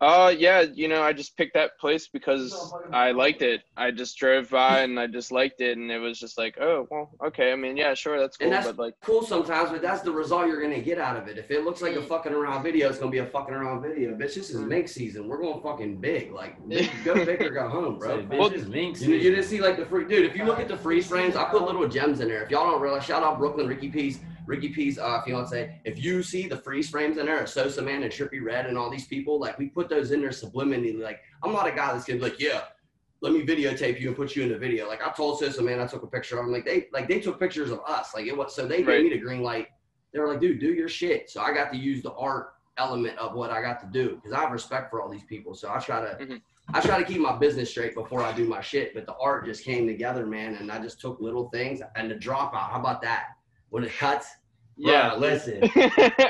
oh yeah you know i just picked that place because i liked it i just drove by and i just liked it and it was just like oh well okay i mean yeah sure that's cool And that's but like cool sometimes, but that's the result you're gonna get out of it. If it looks like a fucking around video, it's gonna be a fucking around video. Bitch, this is mm-hmm. mink season. We're going fucking big. Like go big or go home, bro. Say, Well, bitch, it's You, you didn't see like the free dude. If you look at the freeze frames, I put little gems in there. If y'all don't realize, shout out Brooklyn Ricky P's, Ricky P's uh, fiance. If you see the freeze frames in there, Sosa Man and Trippie Redd and all these people, like we put those in there subliminally. Like I'm not a guy that's gonna be like, yeah, let me videotape you and put you in the video. Like I told Sosa Man, I took a picture of him. Like they like they took pictures of us. Like it was so they Right. gave me the green light. They were like, dude, do your shit. So I got to use the art element of what I got to do because I have respect for all these people. So I try to Mhm. I try to keep my business straight before I do my shit, but the art just came together, man. And I just took little things and the dropout. How about that? When it cuts, yeah Bruh, listen,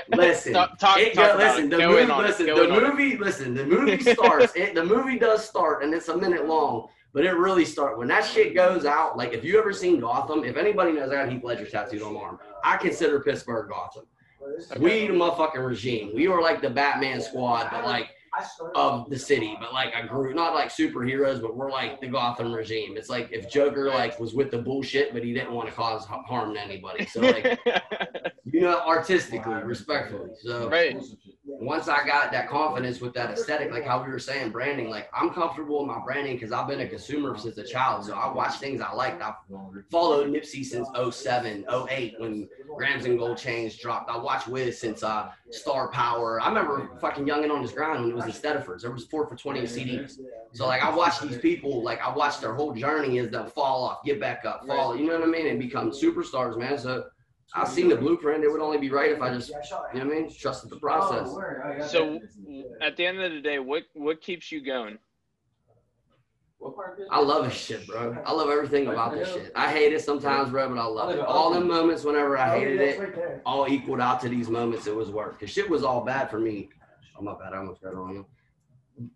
listen. talk, talk, It talk go- about listen, the movie, on listen, the in it. movie, listen, the movie starts. it, the movie does start, and it's a minute long, but it really starts when that shit goes out. Like, if you ever seen Gotham, if anybody knows, I got Heath Ledger tattooed on my arm. I consider Pittsburgh Gotham. We the motherfucking regime. We were like the Batman squad, but like of the city, but like a group, not like superheroes, but we're like the Gotham regime. It's like if Joker like was with the bullshit, but he didn't want to cause harm to anybody. So like, you know, artistically, respectfully. So right. once I got that confidence with that aesthetic, like how we were saying, branding, like I'm comfortable with my branding because I've been a consumer since a child. So I watch things I liked. I've followed Nipsey since 07, 08 when Grams and Gold Chains dropped. I watched Wiz since uh, Star Power. I remember fucking Youngin' on his grind when was in Stedfords. There was four for 20 CDs. So like I watched these people, like I watched their whole journey as them fall off, get back up, fall, you know what I mean, and become superstars, man. So I seen the blueprint. It would only be right if I just, you know what I mean, trusted the process. So at the end of the day, what what keeps you going? I love this shit, bro. I love everything about this shit. I hate it sometimes, bro, but I love it. All the moments whenever I hated it, all equaled out to these moments it was worth. Cause shit was all bad for me. I'm not bad. I almost got it wrong.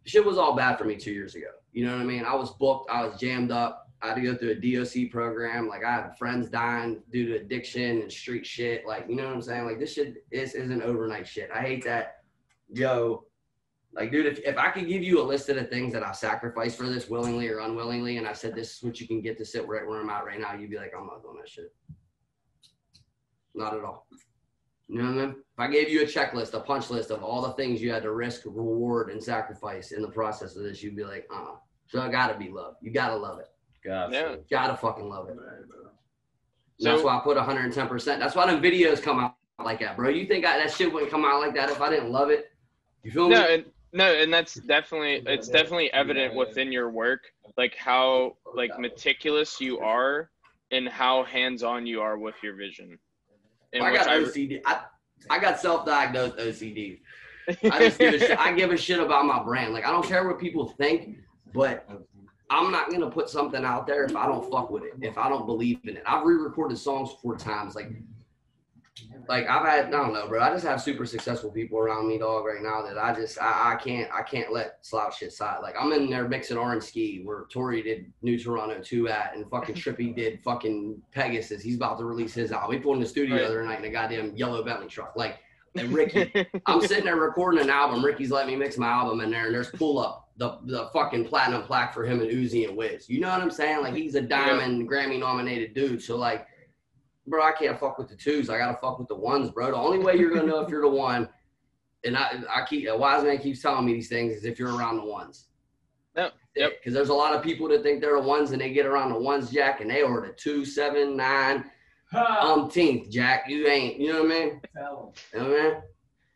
Shit was all bad for me two years ago. You know what I mean? I was booked. I was jammed up. I had to go through a DOC program. Like I had friends dying due to addiction and street shit. Like you know what I'm saying? Like this shit is isn't overnight shit. I hate that. Yo, like dude, if, if I could give you a list of the things that I sacrificed for this willingly or unwillingly, and I said this is what you can get to sit right where I'm at right now, you'd be like, I'm not doing that shit. Not at all. You know what I mean? If I gave you a checklist, a punch list of all the things you had to risk, reward, and sacrifice in the process of this, you'd be like, uh. So I gotta be love. You gotta love it. God, Yeah. Gotta fucking love it. So- that's why I put 110%. That's why them videos come out like that, bro. You think I, that shit wouldn't come out like that if I didn't love it? You feel me? No, and no, and that's definitely it's definitely evident within your work, like how like meticulous you are and how hands on you are with your vision. And I got I- OCD. I, I got self-diagnosed OCD. I just give a shit. I give a shit about my brand. Like I don't care what people think, but I'm not gonna put something out there if I don't fuck with it. If I don't believe in it. I've re-recorded songs four times. Like, like I've had I don't know, bro. I just have super successful people around me, dog, right now that I just I, I can't I can't let slouch shit side. Like I'm in there mixing orange ski where Tory did New Toronto 2 at and fucking Trippie did fucking Pegasus. He's about to release his album. We pulled in the studio the other night in a goddamn yellow Bentley truck. Like and Ricky, I'm sitting there recording an album. Ricky's letting me mix my album in there, and there's pull up the the fucking platinum plaque for him and Uzi and Wiz. You know what I'm saying? Like he's a diamond Grammy nominated dude. So like, bro, I can't fuck with the twos. I gotta fuck with the ones, bro. The only way you're gonna know if you're the one, and I I keep a wise man keeps telling me these things is if you're around the ones. Yep, yep. Because there's a lot of people that think they're the ones and they get around the ones jack and they are the two, seven, nine. umpteenth, Jack. You ain't. You know what I mean? You know what I mean?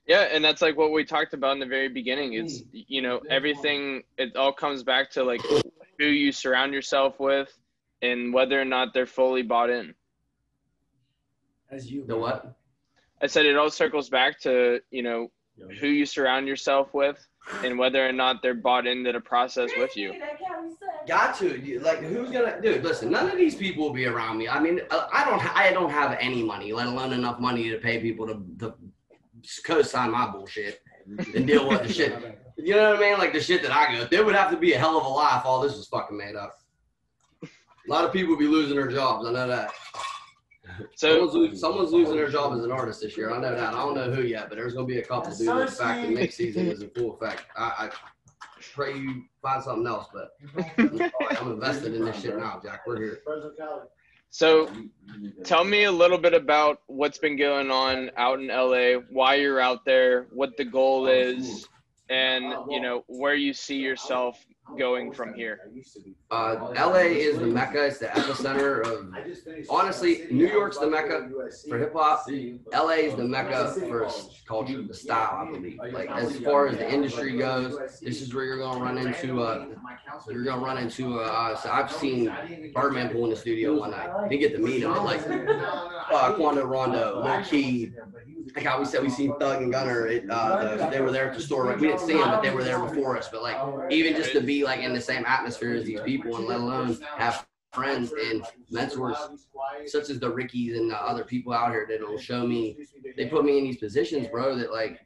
Yeah, and that's like what we talked about in the very beginning. It's you know everything. It all comes back to like who you surround yourself with, and whether or not they're fully bought in. As you. The what? I said it all circles back to you know who you surround yourself with, and whether or not they're bought into the process with you. Got to You- like who's gonna dude? Listen, none of these people will be around me. I mean, I I don't. I don't have any money, let alone enough money to pay people to, to co-sign my bullshit and deal with the shit. You know what I mean? Like the shit that I go. There would have to be a hell of a lie if all this was fucking made up. A lot of people would be losing their jobs. I know that. So Someone's, lo- someone's losing their job as an artist this year. I know that. I don't know who yet, but there's gonna be a couple due to the fact that mink season is in full effect. I, I pray you find something else, but I'm invested in this shit now, Jack. We're here. so tell me a little bit about what's been going on out in LA, why you're out there, what the goal oh, is, and you know where you see yourself going from here. Uh, LA is the mecca. It's the epicenter of. Honestly, New York's the mecca for hip hop. LA is the mecca for culture, the style, I believe. Like as far as the industry goes, this is where you're gonna run into. Uh, you're gonna run into. Uh, so I've seen Birdman pull in the studio one night. Didn't get to meet him, like uh, Quando Rondo, Lil Key, like how we said we seen Thug and Gunna. It, uh, the, they were there at the store. Right? We didn't see them, but they were there before us. But like even just to be like in the same atmosphere as these people, and let alone have friends and mentors such as the Rickies and the other people out here that'll show me. They put me in these positions, bro. That like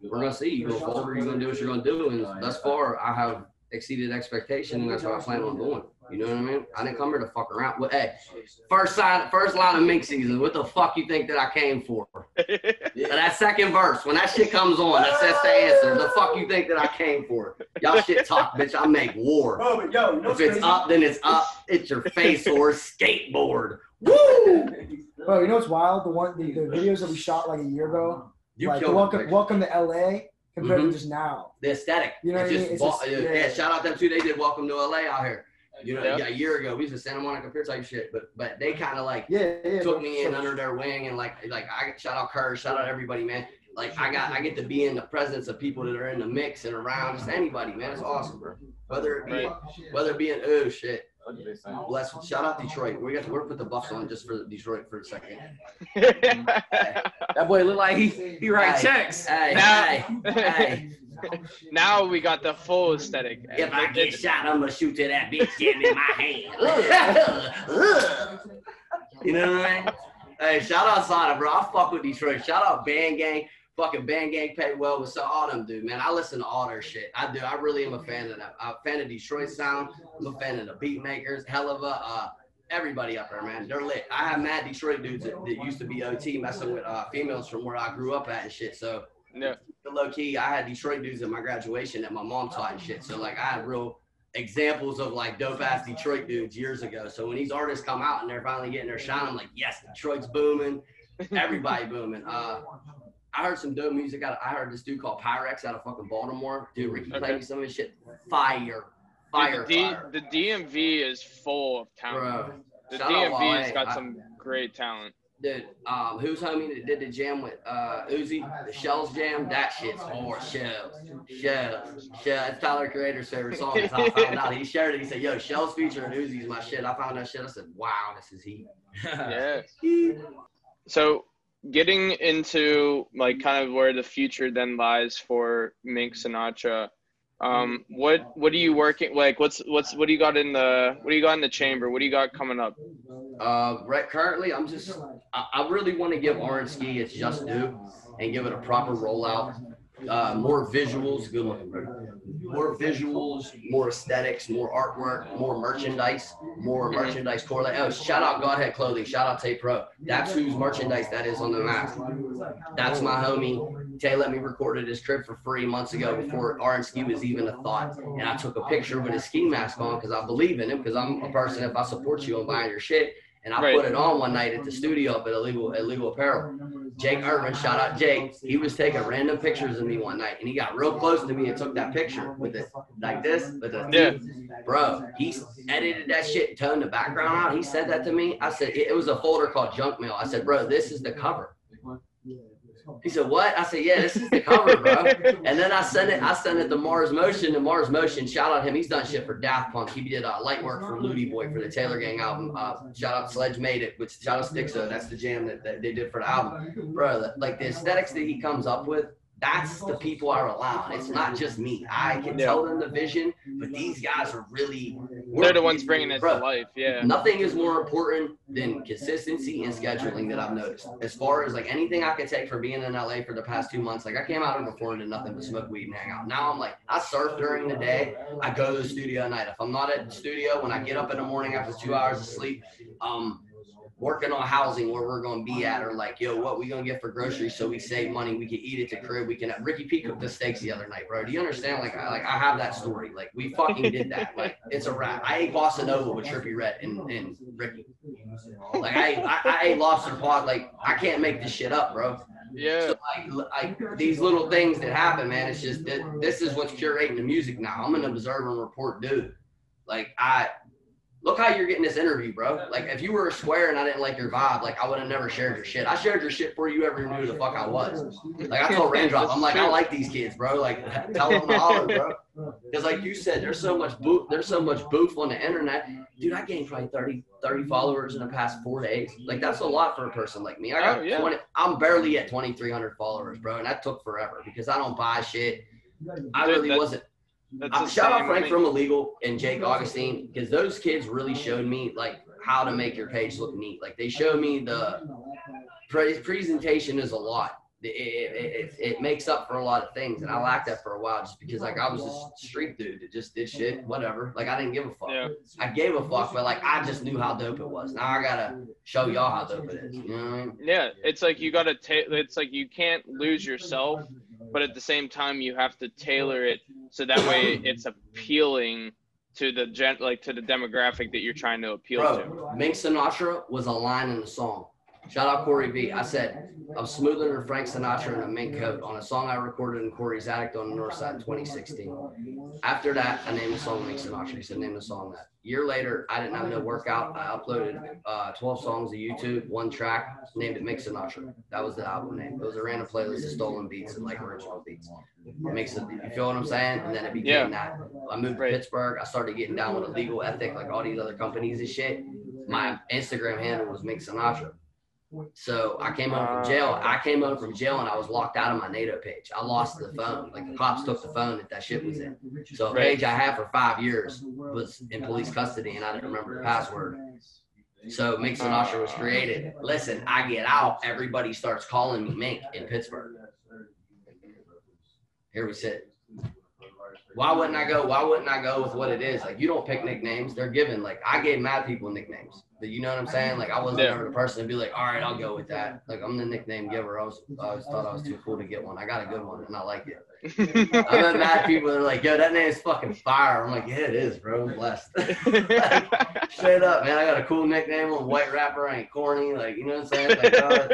we're gonna see. You go forward, you're gonna do what you're gonna do. And thus far, I have exceeded expectation, and that's what I plan on doing. You know what I mean? I didn't come here to fuck around. Well, hey, first sign, first line of mink season. What the fuck you think that I came for? That second verse, when that shit comes on, that sets the answer. The fuck you think that I came for? Y'all shit talk, bitch. I make war. Oh, but yo, you know If it's crazy? up, then it's up. It's your face or skateboard. Woo! Bro, you know what's wild? The one the, the videos that we shot like a year ago, You like welcome it. welcome to LA compared Mhm. to just now. The aesthetic. You know it's what I just, mean? It's just- yeah, yeah. yeah, shout out them too. They did Welcome to LA out here. You know, Yeah. a year ago we was in Santa Monica Pier type shit, but but they mm-hmm. kind of like Yeah, yeah. took me in So- under their wing and like like I shout out Kerr, shout out everybody, man. Like I got I get to be in the presence of people that are in the mix and around just anybody, man. It's awesome, bro. Whether it be Right. whether it be an oh shit. Bless shout out Detroit. We got to we're gonna put the buffs on just for Detroit for a second. That boy look like he he write checks. Hey, Now- hey, hey. now we got the full aesthetic. If I get shot, I'm gonna shoot to that bitch jam in my hand. You know what I mean? Hey, shout out Sana, bro. I fuck with Detroit. Shout out Band Gang. Fucking Band Gang pay well with so all them dude, man. I listen to all their shit. I do. I really am a fan of them. I'm a fan of Detroit sound. I'm a fan of the beat makers. Hell of a uh everybody up there, man. They're lit. I have mad Detroit dudes that, that used to be OT messing with uh females from where I grew up at and shit. So No. low key, I had Detroit dudes at my graduation that my mom taught and shit. So like I had real examples of like dope ass Detroit dudes years ago. So when these artists come out and they're finally getting their shine, I'm like, yes, Detroit's booming. Everybody booming. Uh I heard some dope music out I heard this dude called Pyrex out of fucking Baltimore. Dude, Ricky Okay. played me some of his shit. Fire. Fire. the, D, fire. the DMV is full of talent. Bro. The DMV has got I- some great talent. Dude, um, who's homie that did the jam with uh Uzi, the Shells jam? That shit's hard. Shells, Shells, Shells. It's Tyler Creator's favorite song. That's how I found out. He shared it. He said, "Yo, Shells featuring Uzi's my shit." I found that shit. I said, "Wow, this is he." Yeah. So getting into like kind of where the future then lies for Mink Sinatra. Um, what what are you working like? What's what's what do you got in the what do you got in the chamber? What do you got coming up? Uh, right currently, I'm just I, I really want to give Orange Ski its just due and give it a proper rollout. Uh, more visuals, good looking, bro. More visuals, more aesthetics, more artwork, more merchandise, more Mhm. merchandise correlate. Oh, shout out Godhead Clothing, shout out Tay Pro. That's whose merchandise that is on the map. That's my homie. Tay let me recorded his crib for free months ago before Orange Ski was even a thought. And I took a picture with his ski mask on because I believe in him because I'm a person, if I support you, I'm buying your shit. And I Right. put it on one night at the studio up at Illegal Illegal Apparel. Jake Irvin, shout out Jake. He was taking random pictures of me one night, and he got real close to me and took that picture with it like this, with the Yeah. bro. He edited that shit, toned the background out. He said that to me. I said it it was a folder called Junk Mail. I said, bro, this is the cover. He said, what? I said, yeah, this is the cover, bro. And then I sent it. I sent it to Mars Motion. And Mars Motion, shout out him. He's done shit for Daft Punk. He did uh, light work for Ludi Boy for the Taylor Gang album. Uh, shout out Sledge Made It, which shout out Stixo. That's the jam that, that they did for the album, bro. Like the aesthetics that he comes up with. That's the people I rely on. It's not just me. I can Yeah. tell them the vision, but these guys are really. They're the ones bringing it Bro, to life. Yeah. Nothing is more important than consistency and scheduling that I've noticed. As far as like anything I could take from being in LA for the past two months, like I came out here before and did nothing but smoke weed and hang out. Now I'm like, I surf during the day. I go to the studio at night. If I'm not at the studio, when I get up in the morning after two hours of sleep, um, working on housing where we're gonna be at, or like, yo, what we gonna get for groceries so we save money, we can eat at the crib, we can. Ricky P cooked the steaks the other night, bro. Do you understand? Like, I like I have that story. Like, we fucking did that. Like, it's a wrap. I ate Bossa Nova with Trippie Redd and, and Ricky. Like, I, I I ate lobster pot. Like, I can't make this shit up, bro. Yeah. So like, like these little things that happen, man. It's just that this is what's curating the music now. I'm an observe and report dude. Like I look how you're getting this interview, bro. Like if you were a square and I didn't like your vibe, like I would have never shared your shit. I shared your shit before you ever knew who the fuck I was. Like I told Raindrop, I'm like, I like these kids, bro. Like tell them to holler, bro. Because like you said, there's so much boof, there's so much boof on the internet. Dude, I gained probably 30, 30 followers in the past four days. Like that's a lot for a person like me. I got Oh, yeah. 20, I'm barely at 2,300 followers, bro, and that took forever because I don't buy shit. I Dude, really wasn't. Uh, shout out Frank from Illegal and Jake Augustine because those kids really showed me like how to make your page look neat. Like they showed me the pre- presentation is a lot. It, it, it, it makes up for a lot of things, and I lacked that for a while just because like I was a street dude that just did shit, whatever. Like I didn't give a fuck. Yeah. I gave a fuck, but like I just knew how dope it was. Now I gotta show y'all how dope it is. You know what I mean? Yeah, it's like you gotta ta- It's like you can't lose yourself, but at the same time you have to tailor it so that way it's appealing to the gen like to the demographic that you're trying to appeal to. Bro, Mink Sinatra was a line in the song. Shout out Corey V. I said, I'm smoother than Frank Sinatra in a mink coat on a song I recorded in Corey's attic on the north side in 2016. After that, I named the song Mink Sinatra. He said, name the song that. Year later, I didn't have no workout. I uploaded uh, 12 songs to YouTube, one track, named it Mink Sinatra. That was the album name. It was a random playlist of stolen beats and like original beats. It makes it, you feel what I'm saying? And then it became Yeah. that. I moved to Pittsburgh. I started getting down with a legal ethic like all these other companies and shit. My Instagram handle was Mink Sinatra. So I came home from jail. I came home from jail and I was locked out of my NATO page. I lost the phone. Like the cops took the phone that that shit was in. So a page I had for five years was in police custody and I didn't remember the password. So Mink Sinatra was created. Listen, I get out, everybody starts calling me Mink in Pittsburgh. Here we sit. Why wouldn't I go? Why wouldn't I go with what it is? Like you don't pick nicknames; they're given. Like I gave mad people nicknames. But you know what I'm saying? Like I wasn't Yeah. ever the person to be like, all right, I'll go with that. Like I'm the nickname giver. I was, I always thought I was too cool to get one. I got a good one, and I like it. I met mad people that are like, yo, that name's fucking fire. I'm like, yeah, it is, bro. I'm blessed. Straight up, man. I got a cool nickname. I'm a white rapper. I ain't corny. Like you know what I'm saying? Like, uh,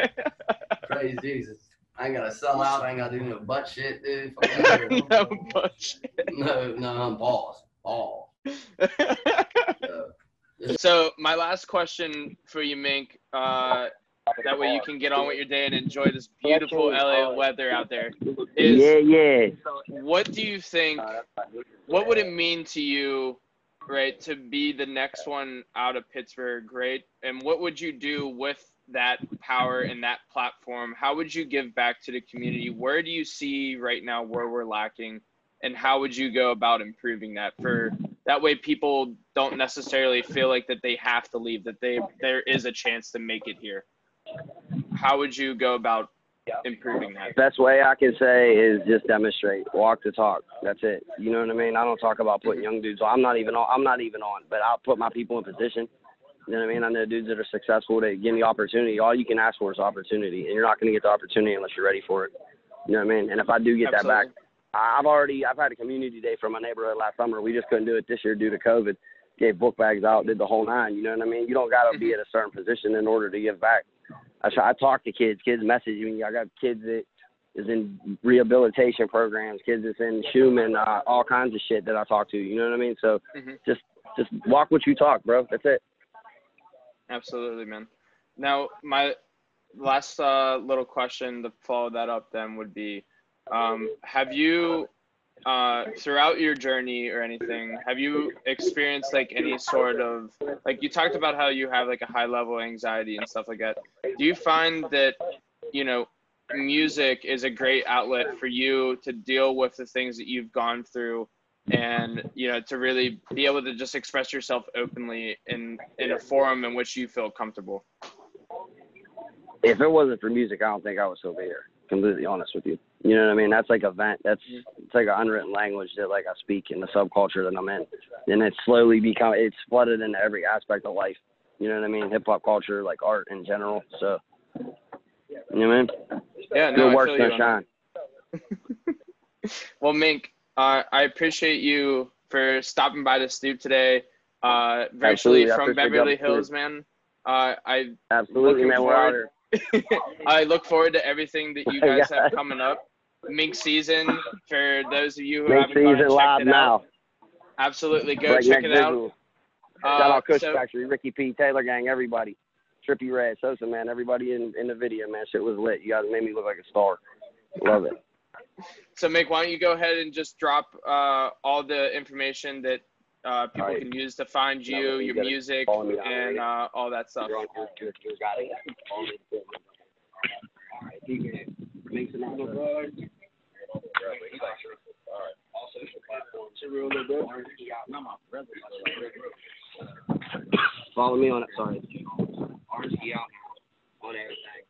praise Jesus. I ain't gotta sell out. I ain't gotta do no butt shit, dude. Fuck outta here. no. No, no, I'm balls. Ball. So, so my last question for you, Mink. Uh, that way you can get on with your day and enjoy this beautiful LA weather out there. Is Yeah, yeah. what do you think? What would it mean to you, right, to be the next one out of Pittsburgh, right? And what would you do with that power and that platform? How would you give back to the community? Where do you see right now where we're lacking? And how would you go about improving that for that way people don't necessarily feel like that they have to leave, that they there is a chance to make it here? How would you go about improving that? Best way I can say is just demonstrate, walk the talk. That's it. You know what I mean? I don't talk about putting young dudes on. I'm not even on. I'm not even on. But I'll put my people in position. You know what I mean? I know dudes that are successful. They give me opportunity. All you can ask for is opportunity, and you're not going to get the opportunity unless you're ready for it. You know what I mean? And if I do get that back, I've already I've had a community day from my neighborhood last summer. We just couldn't do it this year due to COVID. gave book bags out, did the whole nine. You know what I mean? You don't gotta be at a certain position in order to give back. I try, I talk to kids. Kids message me. I got kids that is in rehabilitation programs, kids that's in Shuman, uh, all kinds of shit that I talk to. You know what I mean? So Mhm. just just walk what you talk, bro. That's it. Absolutely, man. Now, my last uh, little question to follow that up then would be um, Have you, uh, throughout your journey or anything, have you experienced like any sort of, like you talked about how you have like a high level anxiety and stuff like that. Do you find that, you know, music is a great outlet for you to deal with the things that you've gone through and you know to really be able to just express yourself openly in in a forum in which you feel comfortable If it wasn't for music, I don't think I would still be here. Completely honest with you. You know what I mean? That's like a vent. That's mm-hmm. it's like an unwritten language that like I speak in the subculture that I'm in, and it's slowly become it's flooded into every aspect of life. You know what I mean? Hip hop culture, like art in general. So, you know what I mean? yeah no Good I work, feel you sunshine. well mink uh, i appreciate you for stopping by the stoop today uh virtually Absolutely. From beverly hills man uh i Absolutely, man. Forward- i look forward to everything that you guys have coming up mink season for those of you who Mink haven't gone and checked it out now. absolutely go Like check it out visual. uh, Shout out Kush so- Factory, Ricky P, Taylor Gang, everybody. Trippie Redd, Sosa, man, everybody in, in the video, man. Shit was lit. You guys made me look like a star. Love it. So, Mick, why don't you go ahead and just drop uh, all the information that uh, people right. can use to find you, you your music, follow me on and uh, all that stuff. Follow me on it. Sorry. Out on everything.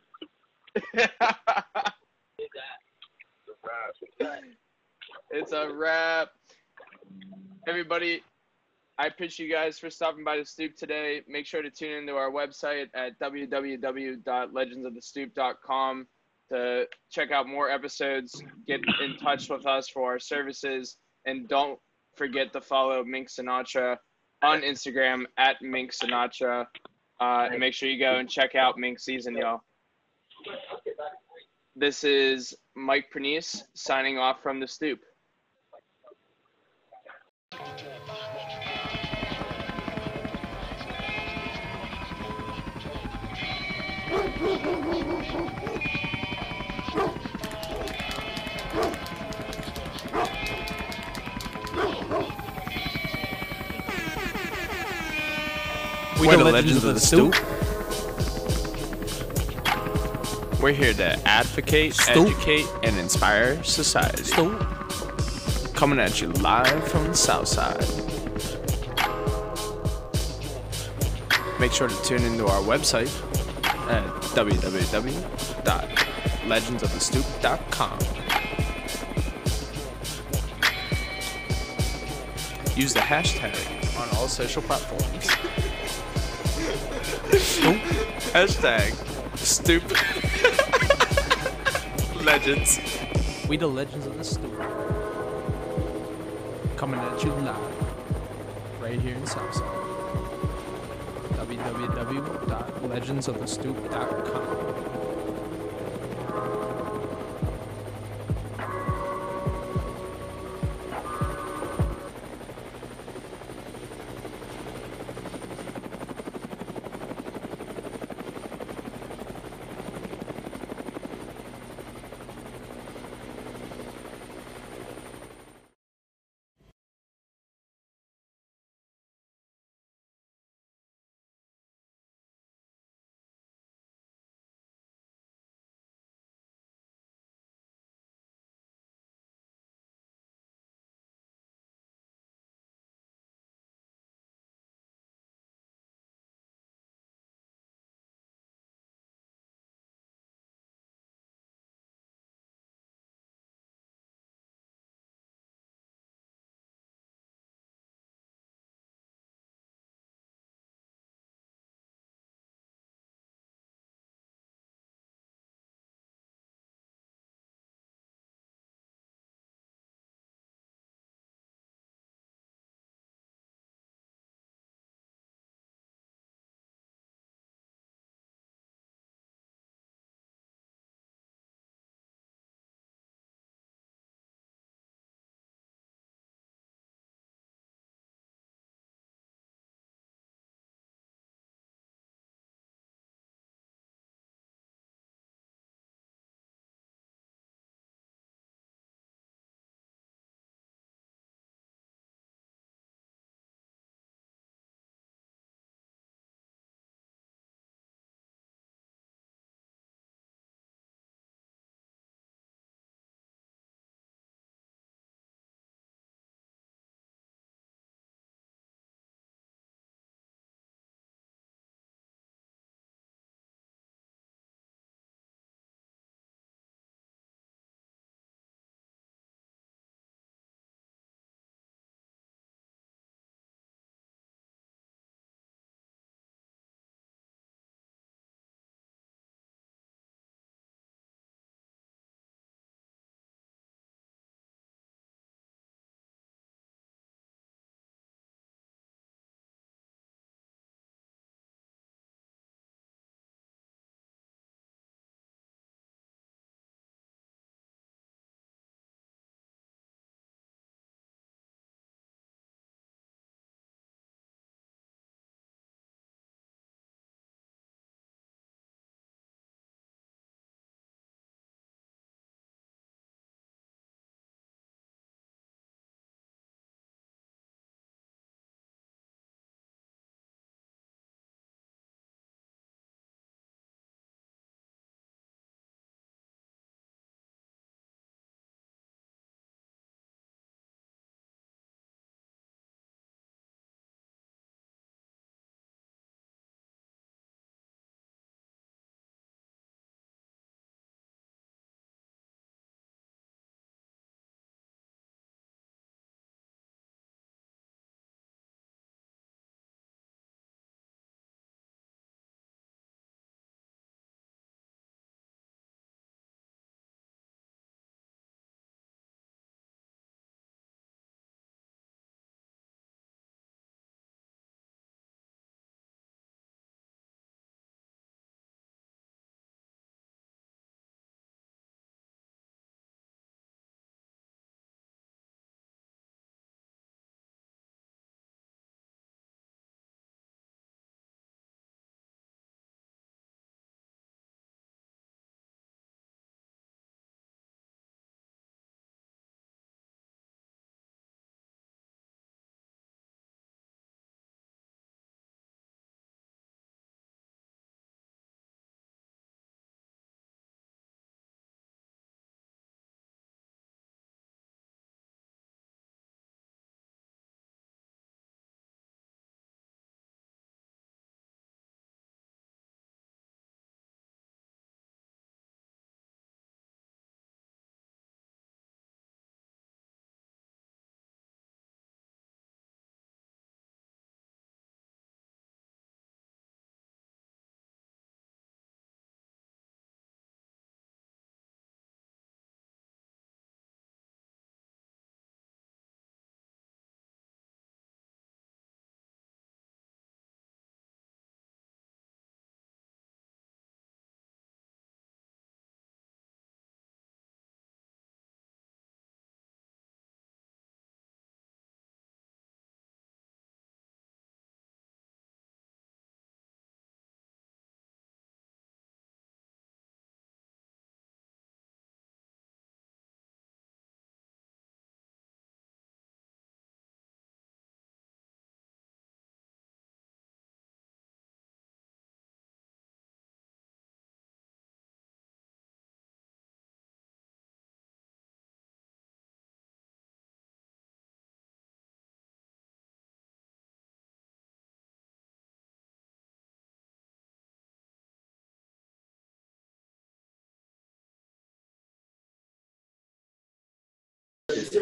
it's a wrap. Everybody, I appreciate you guys for stopping by the stoop today. Make sure to tune into our website at www.legendsofthestoop.com to check out more episodes, get in touch with us for our services, and don't forget to follow Mink Sinatra on Instagram at Mink Sinatra. Uh, and make sure you go and check out Mink Season, y'all. This is Mike Pernice signing off from the stoop. We the legends of the stoop. We're here to advocate, Stoop. educate, and inspire society. Stoop. Coming at you live from the south side. Make sure to tune into our website at www.legendsofthestoop.com. Use the hashtag on all social platforms. Stoop. Hashtag stupid legends. We the legends of the stoop. Coming at you live. Right here in Southside. www.legendsofthestoop.com. Just